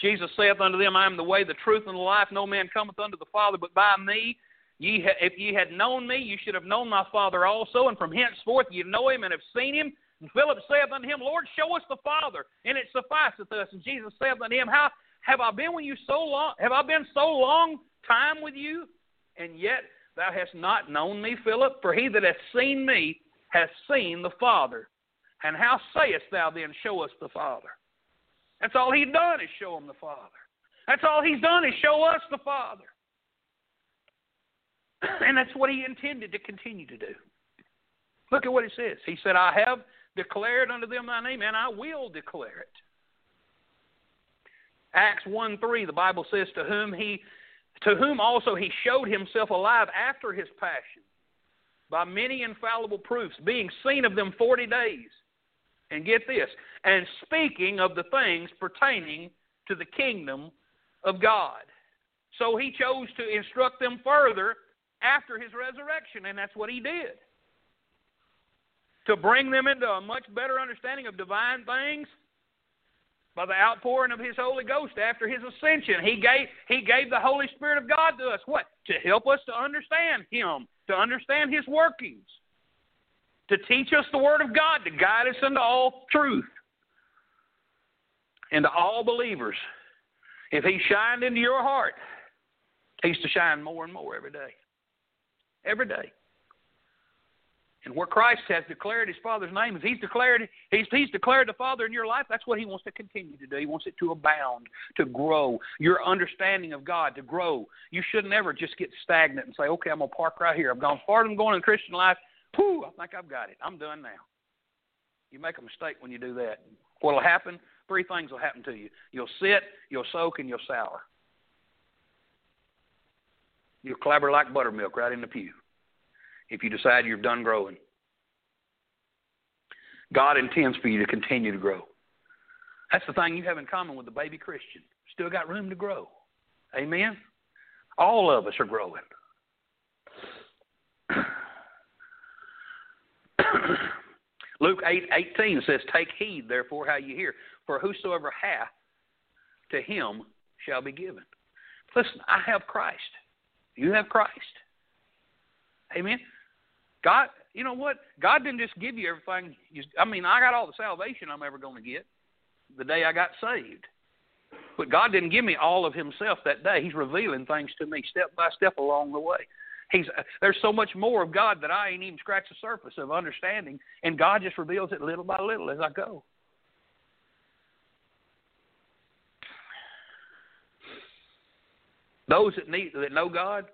Jesus saith unto them, I am the way, the truth, and the life. No man cometh unto the Father but by me. Ye ha- if ye had known me, you should have known my Father also, and from henceforth ye know him and have seen him. And Philip saith unto him, Lord, show us the Father, and it sufficeth us. And Jesus saith unto him, How have I been with you so long? Have I been so long time with you, and yet thou hast not known me, Philip? For he that hath seen me hath seen the Father. And how sayest thou then, Show us the Father? That's all he's done is show him the Father. That's all he's done is show us the Father. And that's what he intended to continue to do. Look at what it says. He said, I have declared unto them thy name, and I will declare it. Acts 1 3, the Bible says, To whom he to whom also he showed himself alive after his passion, by many infallible proofs, being seen of them forty days. And get this, and speaking of the things pertaining to the kingdom of God. So he chose to instruct them further after his resurrection, and that's what he did to bring them into a much better understanding of divine things by the outpouring of his Holy Ghost after his ascension. He gave, he gave the Holy Spirit of God to us. What? To help us to understand him, to understand his workings, to teach us the Word of God, to guide us into all truth, and to all believers. If he shined into your heart, he's to shine more and more every day. Every day. And where Christ has declared his Father's name, if he's declared he's, he's declared the Father in your life, that's what he wants to continue to do. He wants it to abound, to grow. Your understanding of God to grow. You should never just get stagnant and say, Okay, I'm gonna park right here. I've gone farther than going in Christian life. Whew, I think I've got it. I'm done now. You make a mistake when you do that. What'll happen? Three things will happen to you. You'll sit, you'll soak, and you'll sour. You'll clabber like buttermilk right in the pew if you decide you're done growing. God intends for you to continue to grow. That's the thing you have in common with the baby Christian. Still got room to grow. Amen? All of us are growing. Luke 8 18 says, Take heed, therefore, how you hear. For whosoever hath, to him shall be given. Listen, I have Christ. You have Christ. Amen. God, you know what? God didn't just give you everything. I mean, I got all the salvation I'm ever going to get the day I got saved. But God didn't give me all of Himself that day. He's revealing things to me step by step along the way. He's uh, there's so much more of God that I ain't even scratched the surface of understanding, and God just reveals it little by little as I go. Those that need that know God,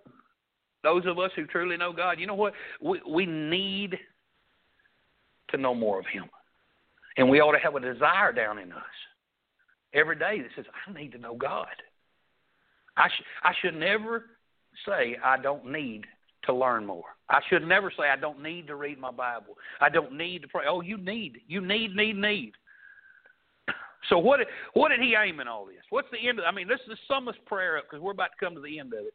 those of us who truly know God, you know what? We we need to know more of Him, and we ought to have a desire down in us every day that says, "I need to know God." I sh- I should never say I don't need to learn more. I should never say I don't need to read my Bible. I don't need to pray. Oh, you need, you need, need, need. So what? What did he aim in all this? What's the end? Of, I mean, let's sum this prayer up because we're about to come to the end of it.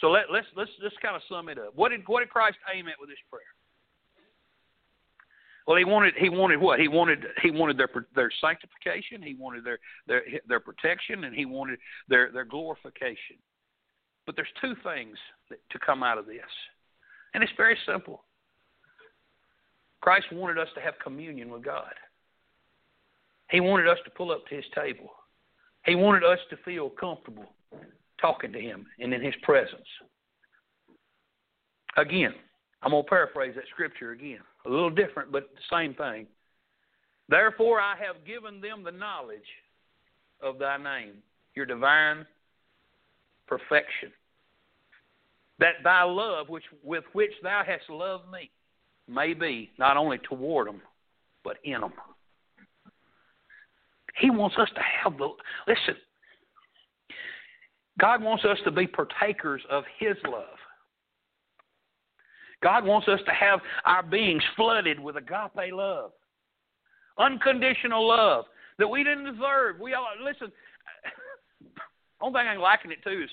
So let, let's let's just kind of sum it up. What did what did Christ aim at with this prayer? Well, he wanted he wanted what? He wanted he wanted their their sanctification. He wanted their their their protection, and he wanted their their glorification. But there's two things that, to come out of this, and it's very simple. Christ wanted us to have communion with God. He wanted us to pull up to His table. He wanted us to feel comfortable talking to Him and in His presence. Again, I'm going to paraphrase that scripture again. A little different, but the same thing. Therefore, I have given them the knowledge of thy name, your divine perfection. That thy love, which with which thou hast loved me, may be not only toward them, but in them. He wants us to have the listen. God wants us to be partakers of His love. God wants us to have our beings flooded with agape love, unconditional love that we didn't deserve. We all listen. Only thing I am liken it to is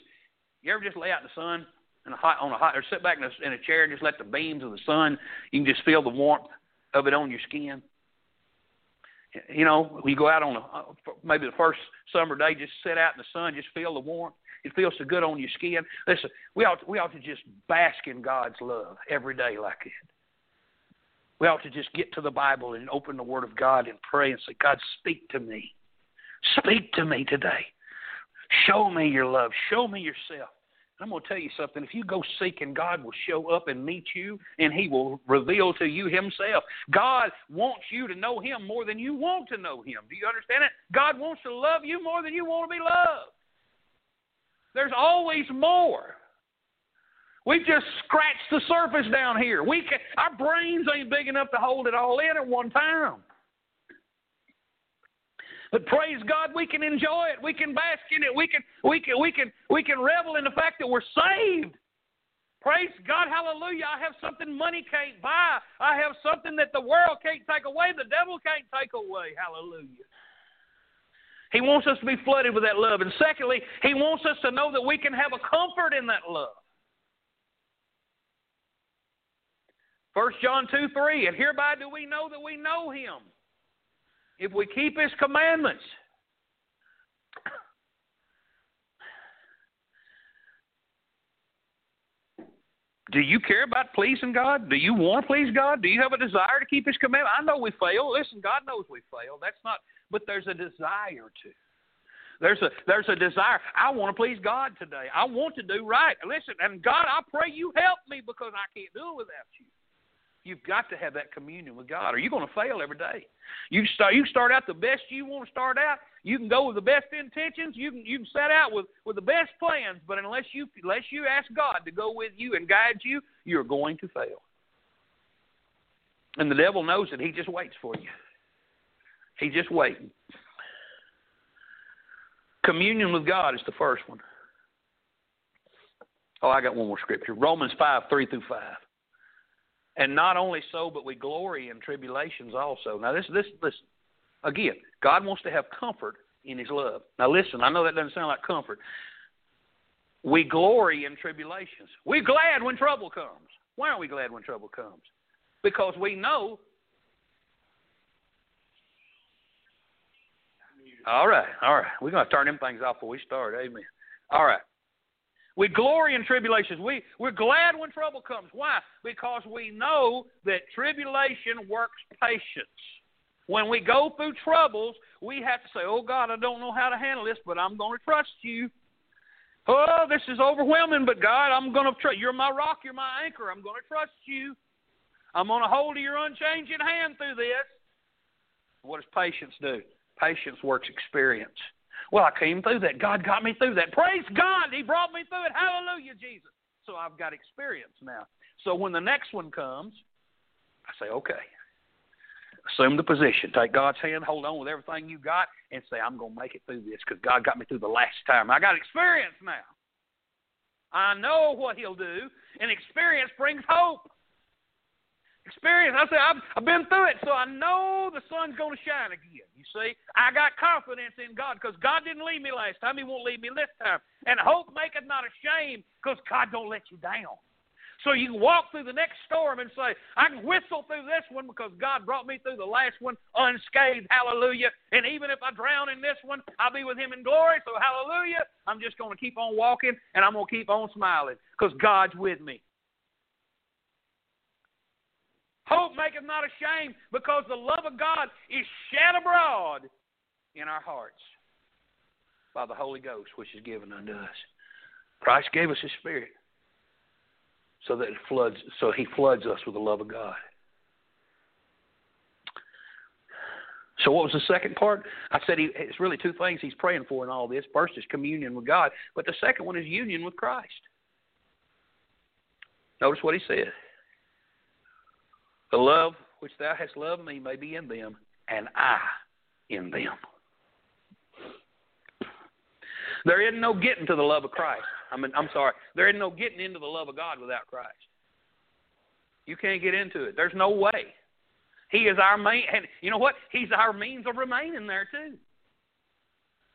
you ever just lay out in the sun in a hot on a hot or sit back in a, in a chair and just let the beams of the sun. You can just feel the warmth of it on your skin. You know, you go out on a uh, maybe the first summer day, just sit out in the sun, just feel the warmth. It feels so good on your skin. Listen, we ought to, we ought to just bask in God's love every day like that. We ought to just get to the Bible and open the Word of God and pray and say, God, speak to me. Speak to me today. Show me your love. Show me yourself. I'm going to tell you something. If you go seeking, God will show up and meet you, and He will reveal to you Himself. God wants you to know Him more than you want to know Him. Do you understand it? God wants to love you more than you want to be loved. There's always more. We've just scratched the surface down here. We can, our brains ain't big enough to hold it all in at one time. But praise God, we can enjoy it. We can bask in it. We can we can we can we can revel in the fact that we're saved. Praise God, hallelujah. I have something money can't buy. I have something that the world can't take away, the devil can't take away. Hallelujah. He wants us to be flooded with that love. And secondly, he wants us to know that we can have a comfort in that love. 1 John 2 3, and hereby do we know that we know him if we keep His commandments. Do you care about pleasing God? Do you want to please God? Do you have a desire to keep His commandments? I know we fail. Listen, God knows we fail. That's not, but there's a desire to. There's a there's a desire. I want to please God today. I want to do right. Listen, and God, I pray you help me because I can't do it without you. You've got to have that communion with God, or you're going to fail every day. You start you start out the best you want to start out. You can go with the best intentions. You can you can set out with with the best plans, but unless you unless you ask God to go with you and guide you, you're going to fail. And the devil knows it. He just waits for you. He's just waiting. Communion with God is the first one. Oh, I got one more scripture. Romans 5, 3 through 5. And not only so, but we glory in tribulations also. Now, this, this, listen. Again, God wants to have comfort in His love. Now, listen. I know that doesn't sound like comfort. We glory in tribulations. We're glad when trouble comes. Why are we glad when trouble comes? Because we know. All right, all right. We're going to turn them things off before we start. Amen. All right. We glory in tribulations. We, we're glad when trouble comes. Why? Because we know that tribulation works patience. When we go through troubles, we have to say, Oh God, I don't know how to handle this, but I'm going to trust you. Oh, this is overwhelming, but God, I'm going to trust. you. You're my rock, you're my anchor. I'm going to trust you. I'm going to hold your unchanging hand through this. What does patience do? Patience works experience. Well, I came through that. God got me through that. Praise God. He brought me through it. Hallelujah, Jesus. So I've got experience now. So when the next one comes, I say, okay. Assume the position. Take God's hand, hold on with everything you got, and say, I'm going to make it through this because God got me through the last time. I got experience now. I know what He'll do, and experience brings hope experience. I said, I've, I've been through it, so I know the sun's going to shine again. You see, I got confidence in God because God didn't leave me last time. He won't leave me this time. And hope maketh not ashamed because God don't let you down. So you can walk through the next storm and say, I can whistle through this one because God brought me through the last one unscathed. Hallelujah. And even if I drown in this one, I'll be with Him in glory. So hallelujah. I'm just going to keep on walking and I'm going to keep on smiling because God's with me. Hope maketh not ashamed, because the love of God is shed abroad in our hearts by the Holy Ghost, which is given unto us. Christ gave us His Spirit so that it floods, so He floods us with the love of God. So, what was the second part? I said he, it's really two things he's praying for in all this. First is communion with God, but the second one is union with Christ. Notice what he said. The love which thou hast loved me may be in them, and I in them. There isn't no getting to the love of Christ. I mean, I'm sorry. There isn't no getting into the love of God without Christ. You can't get into it. There's no way. He is our main, and you know what? He's our means of remaining there too.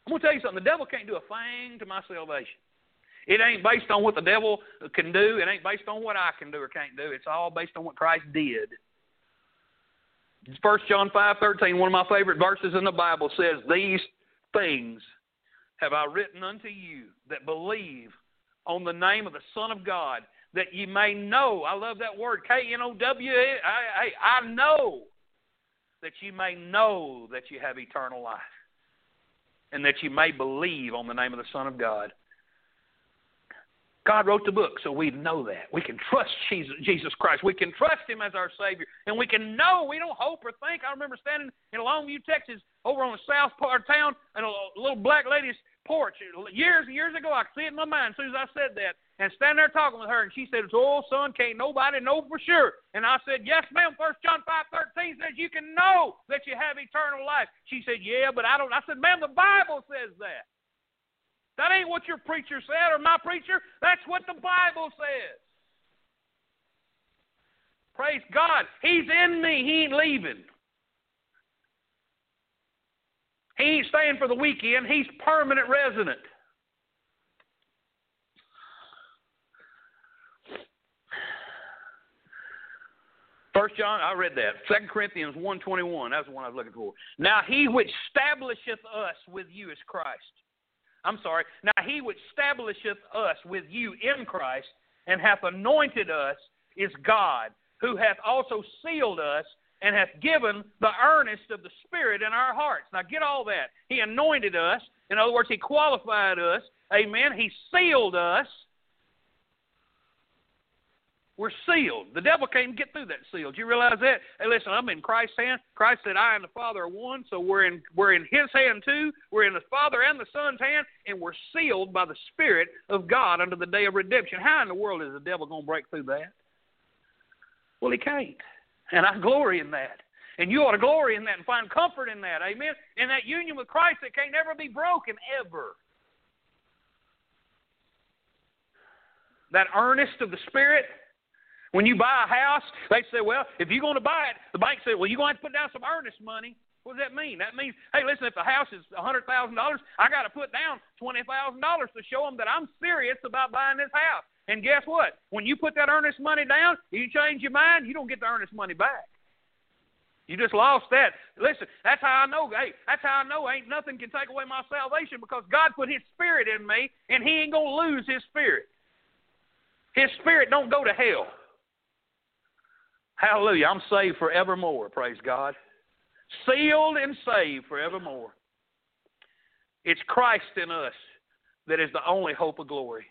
I'm gonna tell you something. The devil can't do a thing to my salvation. It ain't based on what the devil can do. It ain't based on what I can do or can't do. It's all based on what Christ did. First John five thirteen, one of my favorite verses in the Bible says, These things have I written unto you that believe on the name of the Son of God, that ye may know. I love that word, K N O W. I know that you may know that you have eternal life, and that you may believe on the name of the Son of God. God wrote the book, so we know that. We can trust Jesus Christ. We can trust Him as our Savior. And we can know, we don't hope or think. I remember standing in Longview, Texas, over on the south part of town, and a little black lady's porch. Years and years ago, I could see it in my mind as soon as I said that. And standing there talking with her, and she said, Oh, son, can't nobody know for sure. And I said, Yes, ma'am. First John 5 13 says you can know that you have eternal life. She said, Yeah, but I don't. I said, Ma'am, the Bible says that. That ain't what your preacher said or my preacher. That's what the Bible says. Praise God. He's in me. He ain't leaving. He ain't staying for the weekend. He's permanent resident. First John, I read that. Second Corinthians one twenty one. That's the one I was looking for. Now he which establisheth us with you is Christ. I'm sorry. Now he which establisheth us with you in Christ and hath anointed us is God, who hath also sealed us and hath given the earnest of the Spirit in our hearts. Now get all that. He anointed us. In other words, he qualified us. Amen. He sealed us. We're sealed. The devil can't get through that seal. Do you realize that? Hey, listen, I'm in Christ's hand. Christ said, I and the Father are one, so we're in we're in His hand too. We're in the Father and the Son's hand, and we're sealed by the Spirit of God unto the day of redemption. How in the world is the devil going to break through that? Well, he can't. And I glory in that. And you ought to glory in that and find comfort in that. Amen. In that union with Christ that can't ever be broken, ever. That earnest of the Spirit when you buy a house, they say, well, if you're going to buy it, the bank said, well, you're going to have to put down some earnest money. What does that mean? That means, hey, listen, if the house is $100,000, I got to put down $20,000 to show them that I'm serious about buying this house. And guess what? When you put that earnest money down, you change your mind, you don't get the earnest money back. You just lost that. Listen, that's how I know. Hey, that's how I know ain't nothing can take away my salvation because God put His Spirit in me, and He ain't gonna lose His Spirit. His Spirit don't go to hell. Hallelujah! I'm saved forevermore. Praise God. Sealed and saved forevermore. It's Christ in us that is the only hope of glory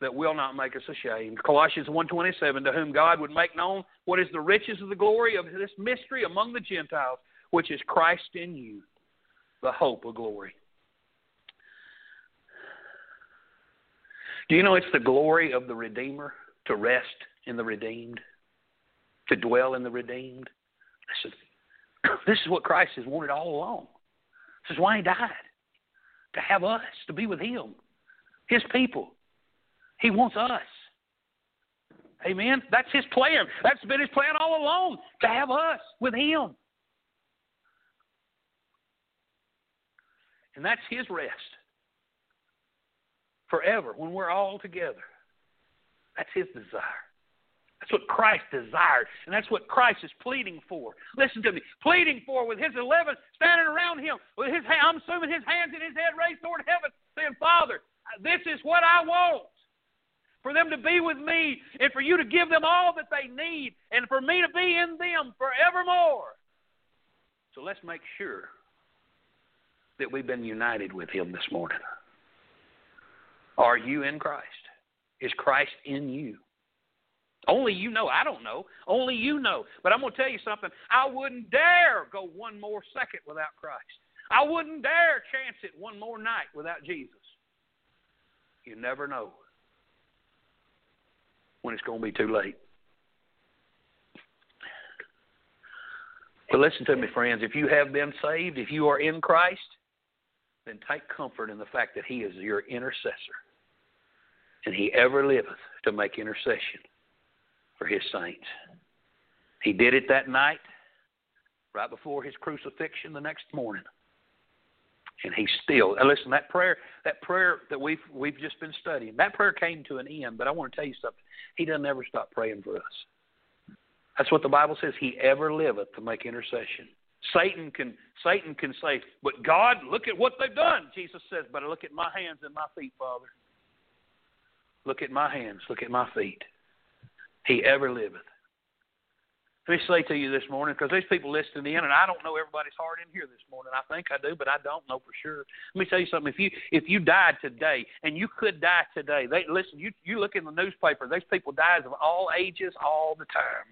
that will not make us ashamed. Colossians 1:27 to whom God would make known what is the riches of the glory of this mystery among the Gentiles which is Christ in you the hope of glory. Do you know it's the glory of the redeemer to rest in the redeemed, to dwell in the redeemed? Listen, this is what Christ has wanted all along. This is why he died. To have us, to be with him, his people. He wants us. Amen. That's his plan. That's been his plan all along to have us with him. And that's his rest forever when we're all together. That's his desire. That's what Christ desired, and that's what Christ is pleading for. Listen to me, pleading for with his eleven standing around him, with his I'm assuming his hands in his head raised toward heaven, saying, "Father, this is what I want." For them to be with me, and for you to give them all that they need, and for me to be in them forevermore. So let's make sure that we've been united with Him this morning. Are you in Christ? Is Christ in you? Only you know. I don't know. Only you know. But I'm going to tell you something. I wouldn't dare go one more second without Christ. I wouldn't dare chance it one more night without Jesus. You never know when it's going to be too late. But listen to me, friends. If you have been saved, if you are in Christ, then take comfort in the fact that He is your intercessor. And He ever liveth to make intercession for his saints. He did it that night, right before his crucifixion the next morning. And he still listen, that prayer that prayer that we've we've just been studying, that prayer came to an end, but I want to tell you something. He doesn't ever stop praying for us. That's what the Bible says. He ever liveth to make intercession. Satan can Satan can say, But God, look at what they've done. Jesus says, But look at my hands and my feet, Father. Look at my hands, look at my feet he ever liveth. Let me say to you this morning, because there's people listening in, and I don't know everybody's heart in here this morning. I think I do, but I don't know for sure. Let me tell you something. If you if you died today, and you could die today, they listen. You you look in the newspaper. There's people dies of all ages, all the time.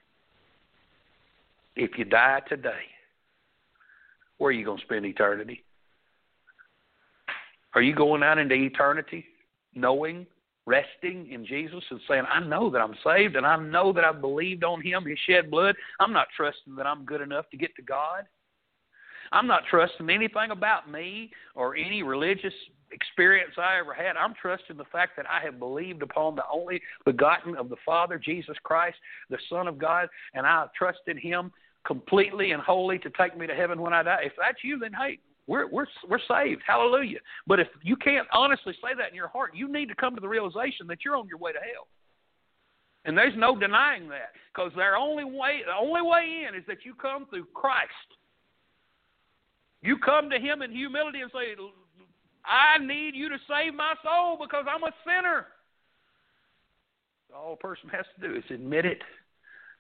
If you die today, where are you going to spend eternity? Are you going out into eternity knowing resting in Jesus and saying, I know that I'm saved and I know that I've believed on Him, His shed blood. I'm not trusting that I'm good enough to get to God. I'm not trusting anything about me or any religious experience I ever had. I'm trusting the fact that I have believed upon the only begotten of the Father, Jesus Christ, the Son of God, and I trust in Him completely and wholly to take me to heaven when I die. If that's you, then hey, we're we're we're saved. Hallelujah. But if you can't honestly say that in your heart, you need to come to the realization that you're on your way to hell. And there's no denying that because their only way the only way in is that you come through Christ. You come to him in humility and say, I need you to save my soul because I'm a sinner. All a person has to do is admit it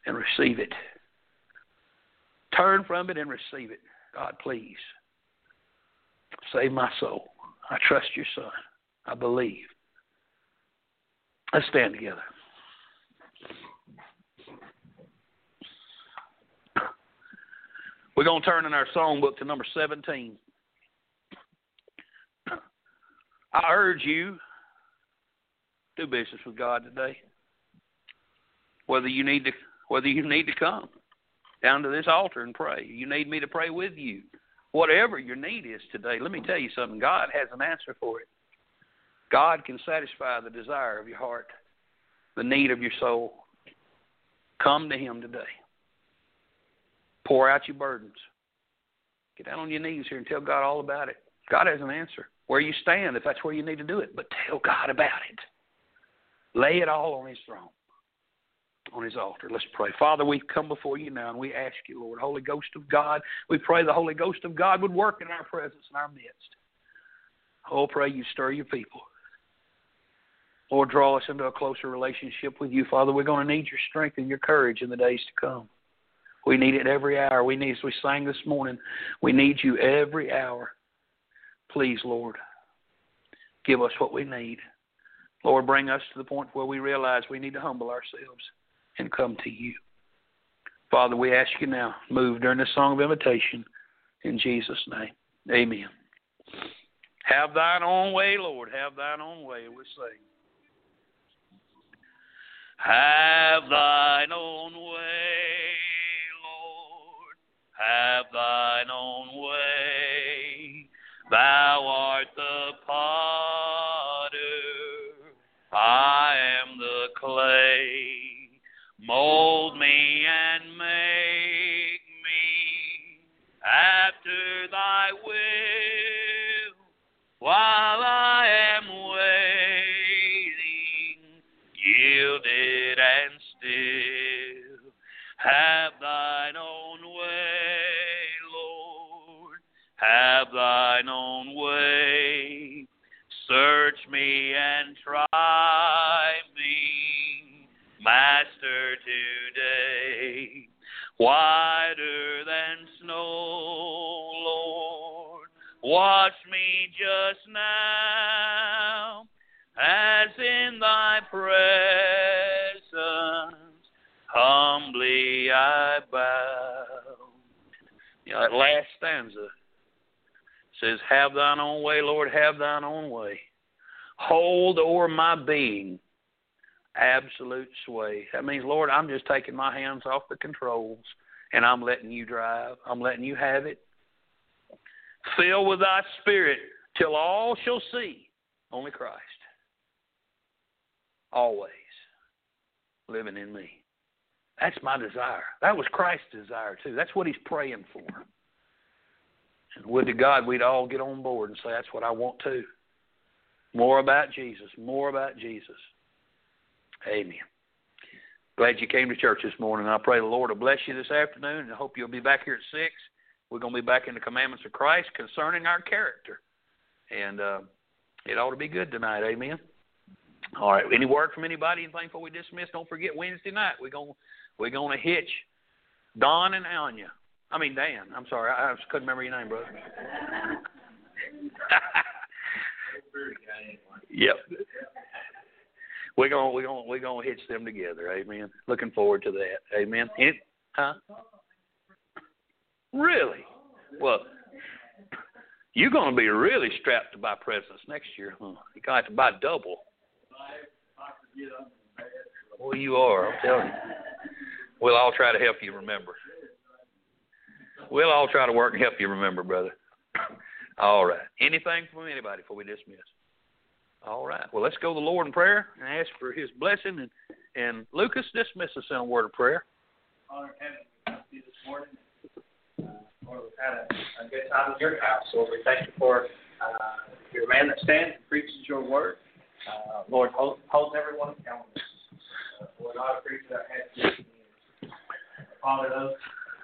and receive it. Turn from it and receive it. God, please. Save my soul. I trust your son. I believe. Let's stand together. We're going to turn in our songbook to number 17. I urge you do business with God today. Whether you need to whether you need to come down to this altar and pray. You need me to pray with you. Whatever your need is today, let me tell you something. God has an answer for it. God can satisfy the desire of your heart, the need of your soul. Come to Him today. Pour out your burdens. Get down on your knees here and tell God all about it. God has an answer. Where you stand, if that's where you need to do it, but tell God about it. Lay it all on His throne. On his altar. Let's pray. Father, we come before you now and we ask you, Lord, Holy Ghost of God, we pray the Holy Ghost of God would work in our presence in our midst. Oh, pray you stir your people. Lord, draw us into a closer relationship with you. Father, we're going to need your strength and your courage in the days to come. We need it every hour. We need, as we sang this morning, we need you every hour. Please, Lord, give us what we need. Lord, bring us to the point where we realize we need to humble ourselves and come to you. Father, we ask you now, move during this song of invitation in Jesus' name. Amen. Have thine own way, Lord. Have thine own way, we say. Have thine own way, Lord. Have thine own way. Thou that last stanza says, Have thine own way, Lord, have thine own way. Hold o'er my being absolute sway. That means, Lord, I'm just taking my hands off the controls and I'm letting you drive. I'm letting you have it. Fill with thy spirit till all shall see only Christ. Always living in me. That's my desire. That was Christ's desire too. That's what he's praying for. And would to God we'd all get on board and say, That's what I want too. More about Jesus. More about Jesus. Amen. Glad you came to church this morning. I pray the Lord will bless you this afternoon, and I hope you'll be back here at 6. We're going to be back in the commandments of Christ concerning our character. And uh, it ought to be good tonight. Amen. All right. Any word from anybody? Anything before we dismiss? Don't forget Wednesday night. We're going we're to hitch Don and Anya. I mean Dan. I'm sorry. I, I couldn't remember your name, brother. yep. We're gonna we're gonna we're gonna hitch them together. Amen. Looking forward to that. Amen. Huh? Really? Well, you're to be really strapped to buy presents next year, huh? You got to have to buy double. Well, you are. I'm telling you. We'll all try to help you remember. We'll all try to work and help you remember, brother. All right. Anything from anybody before we dismiss? All right. Well, let's go to the Lord in prayer and ask for His blessing. And, and Lucas, dismiss us in a word of prayer. Father heaven, we this morning. Lord, we've had a, a good time in your house. Lord, we thank you for uh, your man that stands and preaches your word. Uh, Lord, hold, hold everyone accountable. Uh, Lord, I appreciate our head Father, those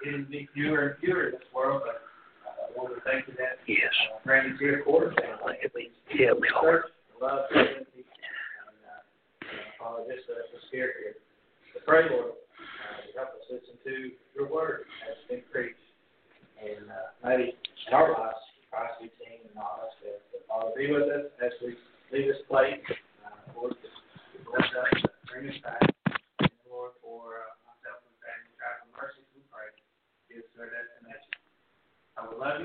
to be fewer and fewer in this world, but uh, Lord, we thank you that Yes. uh, bring to your quarter family. Help me, Lord. Love, and uh, Father, just uh, the spirit here. To pray, Lord, uh, to help us listen to your word as it's been preached. And uh, maybe in our lives, Christ be seen and not us. Father, be with us as we lead us place, uh, Lord, just bless us, bring us back. And Lord, for uh, myself and family, God, for mercy, we pray. Give us our destination. I will love you.